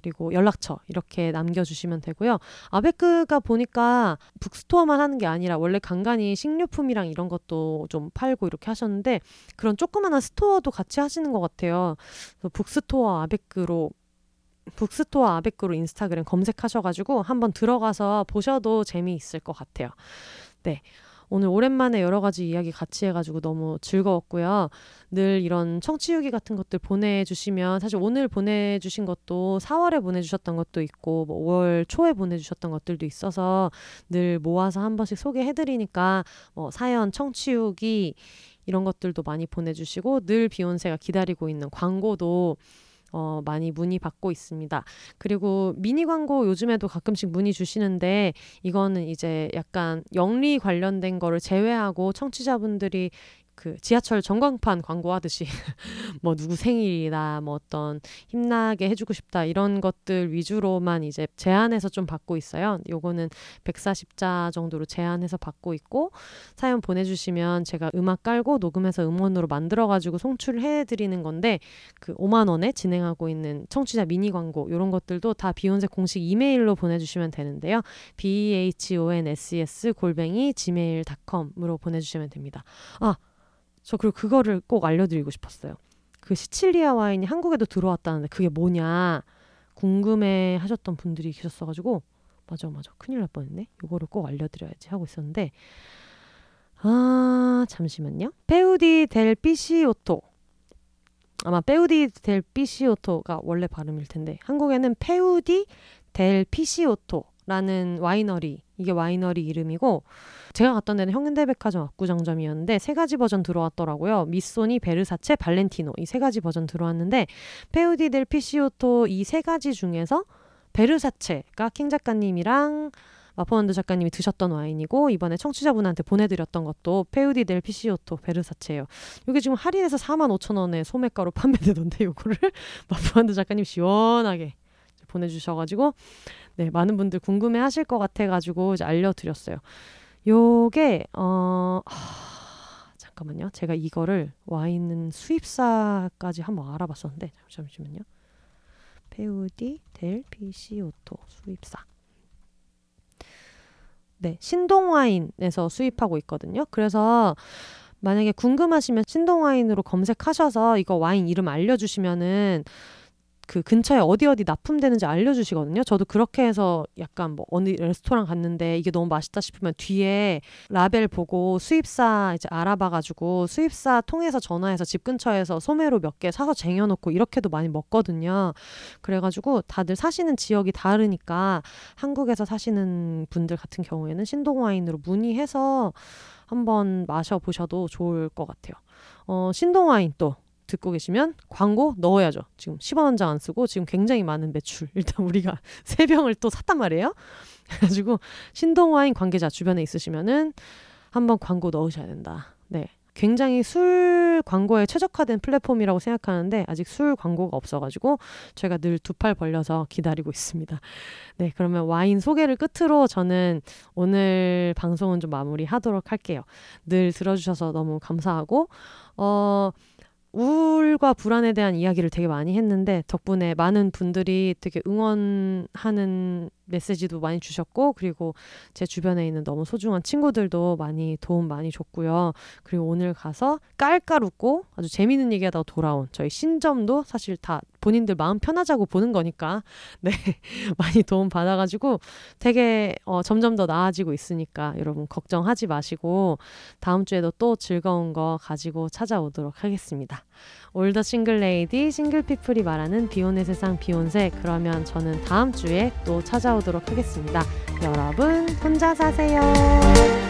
그리고 연락처 이렇게 남겨주시면 되고요. 아베크가 보니까 bookstore만 하는 게 아니라 원래 간간히 식료품이랑 이런 것도 좀 팔고 이렇게 하셨는데 그런 조그마한 스토어도 같이 하시는 것 같아요. 북스토어 아베크로 북스토어 아베크로 인스타그램 검색하셔가지고 한번 들어가서 보셔도 재미있을 것 같아요. 네. 오늘 오랜만에 여러 가지 이야기 같이 해가지고 너무 즐거웠고요. 늘 이런 청취후기 같은 것들 보내주시면 사실 오늘 보내주신 것도 4월에 보내주셨던 것도 있고 뭐 5월 초에 보내주셨던 것들도 있어서 늘 모아서 한 번씩 소개해드리니까 뭐 사연 청취후기 이런 것들도 많이 보내주시고 늘 비욘세가 기다리고 있는 광고도 어, 많이 문의 받고 있습니다. 그리고 미니 광고 요즘에도 가끔씩 문의 주시는데 이거는 이제 약간 영리 관련된 거를 제외하고 청취자분들이 그 지하철 전광판 광고하듯이 뭐 누구 생일이나 뭐 어떤 힘나게 해주고 싶다 이런 것들 위주로만 이제 제한해서 좀 받고 있어요. 요거는 140자 정도로 제한해서 받고 있고 사연 보내주시면 제가 음악 깔고 녹음해서 음원으로 만들어가지고 송출해 드리는 건데 그 5만 원에 진행하고 있는 청취자 미니 광고 이런 것들도 다 비욘세 공식 이메일로 보내주시면 되는데요. b h o n s s 골뱅이 gmail.com으로 보내주시면 됩니다. 아 저 그리고 그거를 꼭 알려드리고 싶었어요. 그 시칠리아 와인이 한국에도 들어왔다는데 그게 뭐냐 궁금해 하셨던 분들이 계셨어가지고 맞아 맞아 큰일 날 뻔했네. 이거를 꼭 알려드려야지 하고 있었는데 아 잠시만요. 페우디 델 피시오토 아마 페우디 델 피시오토가 원래 발음일 텐데 한국에는 페우디 델 피시오토 라는 와이너리 이게 와이너리 이름이고 제가 갔던 데는 현대백화점 압구정점이었는데 세 가지 버전 들어왔더라고요. 미소니, 베르사체, 발렌티노 이 세 가지 버전 들어왔는데 페우디 델 피시오토 이 세 가지 중에서 베르사체가 킹 작가님이랑 마포원드 작가님이 드셨던 와인이고 이번에 청취자분한테 보내드렸던 것도 페우디 델 피시오토 베르사체예요. 이게 지금 할인해서 4만 5천 원에 소매가로 판매되던데 이거를 마포원드 작가님 시원하게 보내주셔가지고 네 많은 분들 궁금해하실 것 같아가지고 이제 알려드렸어요. 요게 어 하, 잠깐만요. 제가 이거를 와인 수입사까지 한번 알아봤었는데 잠시만요. 페우디 델 피시오토 수입사. 네, 신동와인에서 수입하고 있거든요. 그래서 만약에 궁금하시면 신동와인으로 검색하셔서 이거 와인 이름 알려주시면은 그 근처에 어디 어디 납품되는지 알려주시거든요. 저도 그렇게 해서 약간 뭐 어느 레스토랑 갔는데 이게 너무 맛있다 싶으면 뒤에 라벨 보고 수입사 이제 알아봐가지고 수입사 통해서 전화해서 집 근처에서 소매로 몇 개 사서 쟁여놓고 이렇게도 많이 먹거든요. 그래가지고 다들 사시는 지역이 다르니까 한국에서 사시는 분들 같은 경우에는 신동 와인으로 문의해서 한번 마셔보셔도 좋을 것 같아요. 어, 신동 와인 또 듣고 계시면 광고 넣어야죠. 지금 10원 한 장 안 쓰고 지금 굉장히 많은 매출. 일단 우리가 세 병을 또 샀단 말이에요. 그래가지고 신동와인 관계자 주변에 있으시면은 한번 광고 넣으셔야 된다. 네. 굉장히 술 광고에 최적화된 플랫폼이라고 생각하는데 아직 술 광고가 없어가지고 저희가 늘 두 팔 벌려서 기다리고 있습니다. 네, 그러면 와인 소개를 끝으로 저는 오늘 방송은 좀 마무리하도록 할게요. 늘 들어주셔서 너무 감사하고 어. 우울과 불안에 대한 이야기를 되게 많이 했는데 덕분에 많은 분들이 되게 응원하는 메시지도 많이 주셨고 그리고 제 주변에 있는 너무 소중한 친구들도 많이 도움 많이 줬고요. 그리고 오늘 가서 깔깔 웃고 아주 재미있는 얘기하다가 돌아온 저희 신점도 사실 다 본인들 마음 편하자고 보는 거니까 네 많이 도움 받아가지고 되게 어, 점점 더 나아지고 있으니까 여러분 걱정하지 마시고 다음 주에도 또 즐거운 거 가지고 찾아오도록 하겠습니다. All the single lady single people이 말하는 비혼의 세상 비혼세 그러면 저는 다음 주에 또 찾아오도록 하겠습니다. 여러분 혼자 사세요.